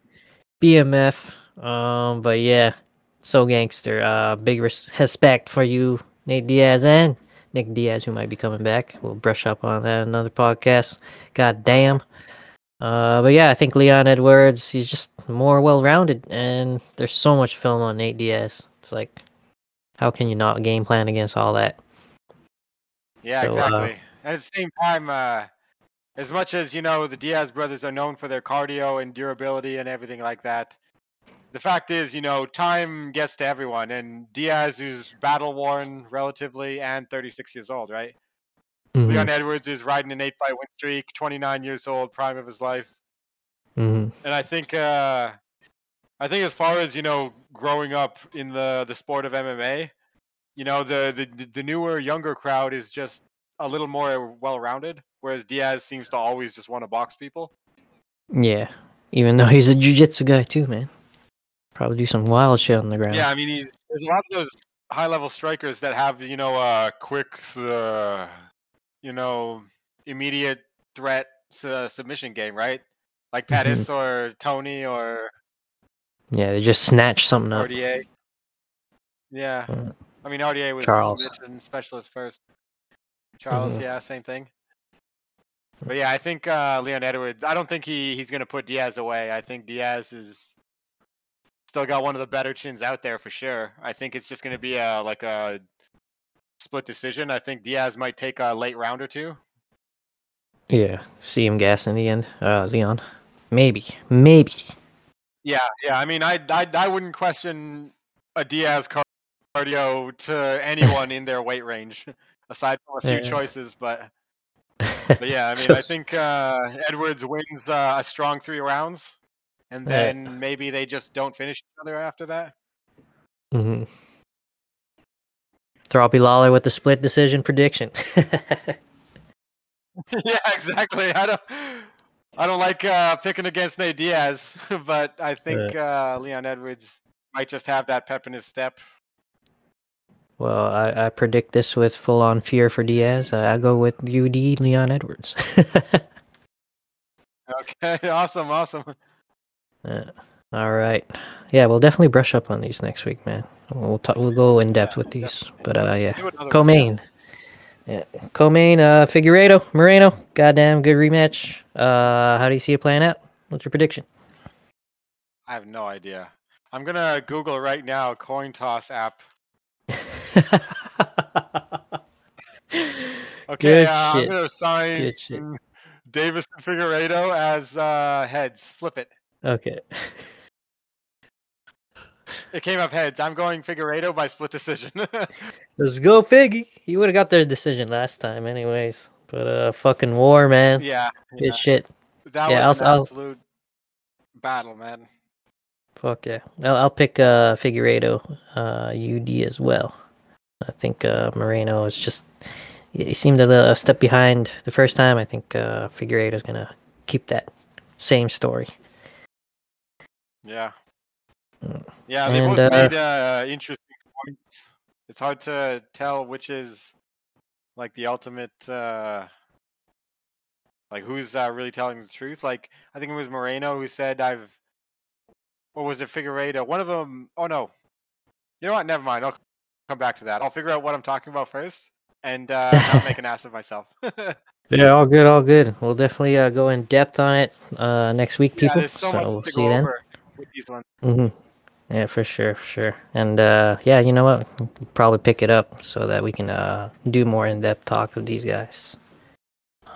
S1: BMF. Um, but yeah, so gangster. Uh, big res- respect for you, Nate Diaz and Nick Diaz, who might be coming back. We'll brush up on that another podcast. God damn. Uh, but yeah, I think Leon Edwards, he's just more well-rounded, and there's so much film on Nate Diaz. It's like, how can you not game plan against all that?
S2: Yeah,
S1: So, uh,
S2: exactly. and at the same time, uh, as much as you know, the Diaz brothers are known for their cardio and durability and everything like that. The fact is, you know, time gets to everyone, and Diaz is battle worn relatively and 36 years old, right?
S1: Mhm,
S2: Leon Edwards is riding an eight fight win streak, 29 years old, prime of his life.
S1: mhm.
S2: And I think, uh, I think as far as you know, growing up in the the sport of MMA, you know, the the the newer, younger crowd is just a little more well rounded, whereas Diaz seems to always just want to box people.
S1: Yeah, even though he's a jiu-jitsu guy too, man. Probably do some wild shit on the ground.
S2: Yeah, I mean, he's, there's a lot of those high level strikers that have you know uh quick, uh, you know, immediate threat uh, submission game, right? Like
S1: Mhm.
S2: Pettis or Tony or
S1: Yeah, they just snatch something up.
S2: RDA. Yeah,
S1: Mm.
S2: I mean RDA was
S1: Charles.
S2: submission specialist first. Charles,
S1: Mhm.
S2: yeah, same thing. But yeah, I think uh, Leon Edwards. I don't think he he's gonna put Diaz away. I think Diaz is still got one of the better chins out there for sure. I think it's just gonna be a like a split decision. I think Diaz might take a late round or two.
S1: Yeah, see him gas in the end. Uh, Leon, maybe, maybe.
S2: Yeah, yeah. I mean, I I, I wouldn't question a Diaz car- cardio to anyone in their weight range, *laughs* aside from a few
S1: Yeah.
S2: choices. But *laughs* but yeah, I mean, I think uh, Edwards wins uh, a strong three rounds, and
S1: Yeah.
S2: then maybe they just don't finish each other after that.
S1: hmm Throppy Lawler with the split decision prediction. *laughs* *laughs*
S2: yeah, exactly. I don't. I don't like uh, picking against Nate Diaz, *laughs* but I think uh, Leon Edwards might just have that pep in his step.
S1: well, I, I predict this with full on fear for Diaz. I, I go with UD Leon Edwards.
S2: Okay, awesome, awesome.
S1: Uh, all right. Yeah, we'll definitely brush up on these next week, man. We'll talk, we'll go in depth
S2: Yeah,
S1: with these. But uh, yeah, co-main. Yeah, co-main. Uh, Figueiredo, Moreno. Goddamn good rematch. Uh, how do you see it playing out? What's your prediction?
S2: I have no idea. I'm gonna Google right now coin toss app. *laughs* Okay, uh, I'm gonna assign
S1: shit.
S2: Davis and Figueiredo as uh, heads. Flip it.
S1: Okay.
S2: It came up heads. I'm going Figueiredo by split decision. *laughs*
S1: Let's go, Figgy. He would have got their decision last time, anyways. But uh, fucking war, man.
S2: Yeah,
S1: Good
S2: yeah.
S1: shit.
S2: that
S1: Yeah,
S2: was
S1: I'll-
S2: an
S1: I'll-
S2: absolute battle, man.
S1: Fuck yeah. I'll, I'll pick uh Figueiredo, uh UD as well. I think uh Moreno is just he seemed a, little, a step behind the first time. I think uh Figueiredo's gonna keep that same story.
S2: Yeah. Yeah, they
S1: And,
S2: both
S1: uh,
S2: made uh, interesting points. It's hard to tell which is like the ultimate, uh, like who's uh, really telling the truth. Like I think it was Moreno who said I've, or was it Figueiredo? One of them. Oh no, you know what? Never mind. I'll come back to that. I'll figure out what I'm talking about first, and uh, not make an ass of myself. yeah, *laughs*
S1: Yeah, all good, all good. We'll definitely uh, go in depth on it uh next week, people.
S2: there's so
S1: so we'll see you then.
S2: With these ones.
S1: Mm-hmm. Yeah, for sure, for sure. And uh, yeah, you know what? We'll probably pick it up so that we can uh, do more in depth talk of these guys.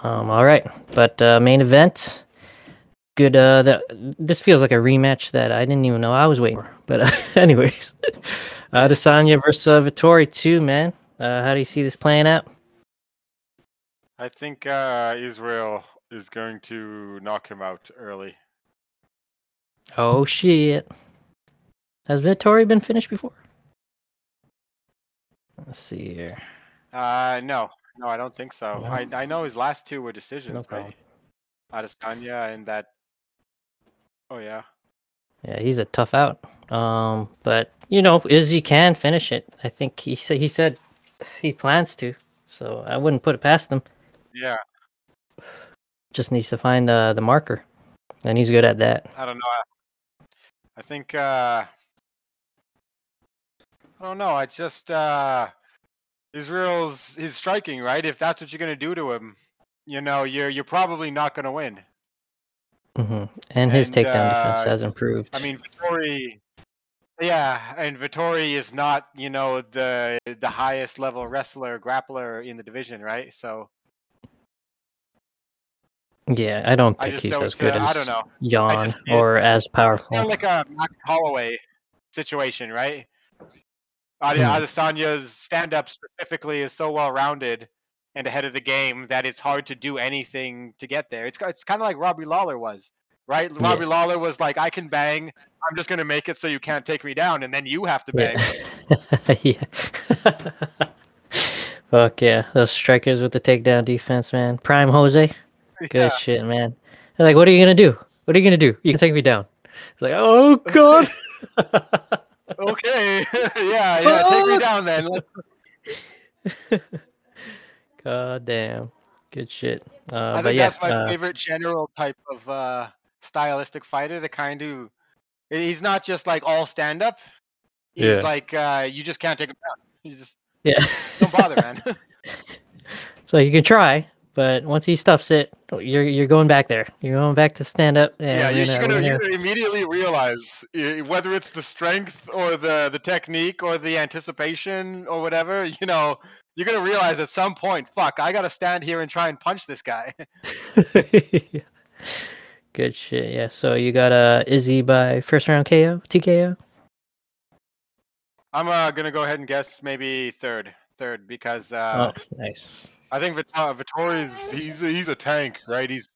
S1: Um, all right, but uh, main event. Good. Uh, the, this feels like a rematch that I didn't even know I was waiting for. But uh, *laughs* anyways, uh, *laughs* Adesanya versus uh, Vettori too, man. Uh, how do you see this playing out?
S2: I think uh, Israel is going to knock him out early.
S1: Oh shit! Has Vettori been finished before? Let's see here.
S2: Uh, no, no, I don't think so.
S1: No?
S2: I I know his last two were decisions,
S1: problem.
S2: right? Adesanya and that. Oh yeah,
S1: Yeah, he's a tough out. Um, but you know, Izzy can finish it. I think he said he said he plans to. So I wouldn't put it past him.
S2: yeah.
S1: Just needs to find uh, the marker, and he's good at that.
S2: I don't know. I, think. Uh, I don't know. I just uh, Israel's his striking, right? If that's what you're gonna do to him, you know, you're you're probably not gonna win.
S1: hmm And his
S2: And,
S1: takedown defense
S2: uh,
S1: has improved.
S2: I mean, Vettori. Yeah, and Vettori is not, you know, the the highest level wrestler grappler in the division, right? So
S1: yeah, I don't think
S2: just
S1: he's as good
S2: uh, I don't
S1: as
S2: know.
S1: Jan
S2: just- it-
S1: or as powerful.
S2: Kind of like a Max Holloway situation, right?
S1: Hmm.
S2: Adesanya's stand-up specifically is so well-rounded and ahead of the game that it's hard to do anything to get there. It's it's kind of like Robbie Lawler was, right?
S1: Yeah.
S2: Robbie Lawler was like, "I can bang. I'm just gonna make it so you can't take me down, and then you have to bang."
S1: Yeah. *laughs* yeah. *laughs* Fuck yeah, those strikers with the takedown defense, man. Prime Jose. *laughs* Good
S2: Yeah.
S1: shit, man. They're like, what are you gonna do? What are you gonna do? You can take me down. It's like, oh god. *laughs*
S2: Okay. *laughs* yeah, yeah. Take me down then.
S1: God damn. Good shit. Uh,
S2: I
S1: but
S2: think
S1: yeah,
S2: that's my
S1: uh,
S2: favorite general type of uh, stylistic fighter. The kind who he's not just like all stand up. He's
S1: Yeah.
S2: like uh, you just can't take him down. You just
S1: yeah.
S2: don't bother, man.
S1: so you can try, but once he stuffs it, you're you're going back there. You're going back to stand up. And
S2: yeah, you're
S1: gonna-
S2: gonna, you're
S1: gonna-
S2: immediately realize uh, whether it's the strength or the the technique or the anticipation or whatever. *laughs* You know, you're gonna realize at some point, fuck, I gotta stand here and try and punch this guy. *laughs* *laughs*
S1: Good shit. Yeah. So you got uh Izzy by first round KO, TKO.
S2: I'm uh, gonna go ahead and guess maybe third, third because uh,
S1: oh, nice.
S2: I think Vit- uh, Vettori's he's a, he's a tank, right? He's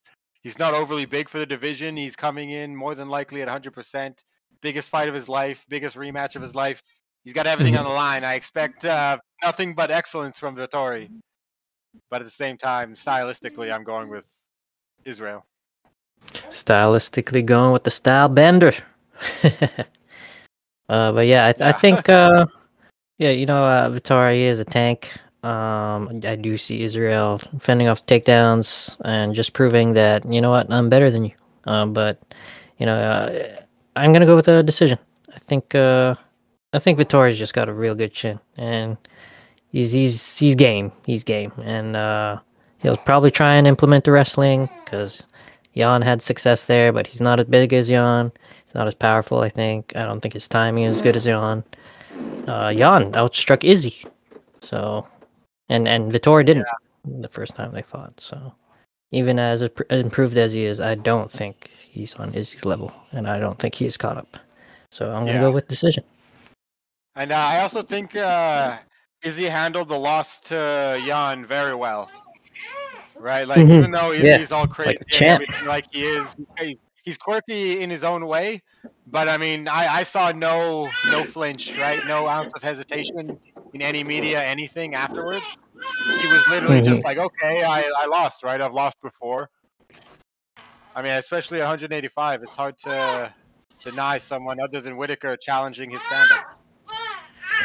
S2: he's not overly big for the division. He's coming in more than likely at 100%. Biggest fight of his life, biggest rematch of his life. He's got everything on the line. I expect uh, nothing but excellence from Vettori. But at the same time, stylistically, I'm going with Israel.
S1: Stylistically going with the style bender. *laughs* uh, but yeah, I, I
S2: Yeah.
S1: think *laughs* uh, yeah, you know, uh, Vettori is a tank. Um, I do see Israel fending off takedowns and just proving that you know what I'm better than you. Um, but you know, uh, I'm gonna go with a decision. I think uh, I think Vettori's just got a real good chin, and he's he's he's game. He's game, and uh, he'll probably try and implement the wrestling because Jan had success there, but he's not as big as Jan. He's not as powerful. I think. I don't think his timing is as good as Jan. Uh, Jan outstruck Izzy, so and and Vettori didn't the first time they fought. So even as improved as he is, I don't think he's on Izzy's level, and I don't think he's caught up. So I'm gonna go with decision.
S2: And uh, I also think uh, Izzy handled the loss to Jan very well. right? Like even though he's,
S1: Yeah,
S2: all crazy,
S1: like
S2: and
S1: champ.
S2: like he is, he's, he's quirky in his own way. But I mean, I, I saw no no flinch, right? No ounce of hesitation in any media, anything afterwards. He was literally just like, okay, I, I lost, right? I've lost before. I mean, especially 185. It's hard to deny someone other than Whittaker challenging his stand-up.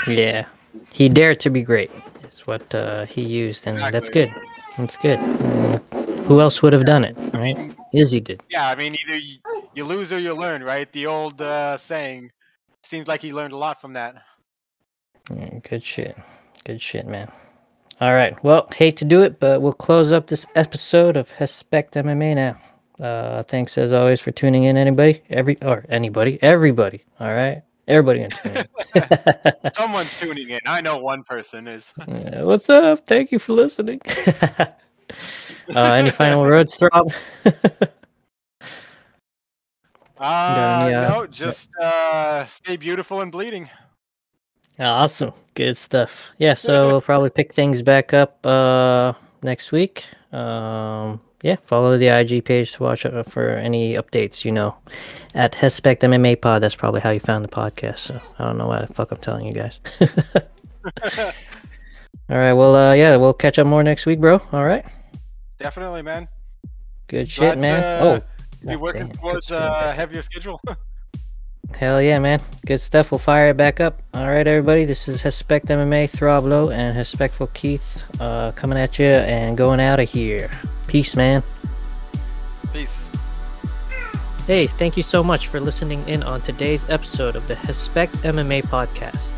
S1: Yeah, he dared to be great. Is what uh, he used, and that's good. That's good. Who else would have done it, right? Izzy did.
S2: Yeah, I mean, either you, you lose or you learn, right? The old uh, saying. Seems like he learned a lot from that.
S1: Yeah, good shit. Good shit, man. All right. Well, hate to do it, but we'll close up this episode of Respect MMA now. Uh, thanks as always for tuning in, anybody, every or anybody, everybody. All right, everybody in tune. in. *laughs*
S2: Someone's tuning in. I know one person is.
S1: Yeah, What's up? Thank you for listening. *laughs* uh, any final words, Throb? *laughs*
S2: Uh,
S1: any, uh,
S2: no, just uh, stay beautiful and bleeding.
S1: Awesome. Good stuff. Yeah, so we'll probably pick things back up uh next week. Um yeah, follow the IG page to watch uh, for any updates, you know. At Hespect MMA Pod, that's probably how you found the podcast. So I don't know why the fuck I'm telling you guys. *laughs* *laughs* All right, well uh yeah, we'll catch up more next week, bro. All right.
S2: Definitely, man.
S1: Good shit,
S2: Glad
S1: man.
S2: to
S1: oh,
S2: Be
S1: God
S2: working
S1: damn, good
S2: towards
S1: shit.
S2: a heavier schedule. *laughs*
S1: Hell yeah, man. Good stuff. We'll fire it back up. All right, everybody. This is Hespect MMA, Throb Low, and Hespectful Keith uh, coming at you and going out of here. Peace, man.
S2: Peace.
S1: Hey, thank you so much for listening in on today's episode of the Hespect MMA podcast.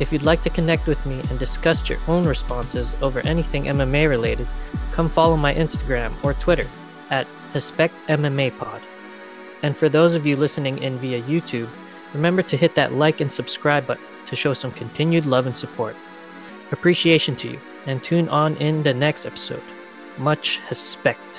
S1: If you'd like to connect with me and discuss your own responses over anything MMA related, come follow my Instagram or Twitter at Hespect MMA Pod. And for those of you listening in via YouTube, remember to hit that like and subscribe button to show some continued love and support. Appreciation to you, and tune on in the next episode. Much respect.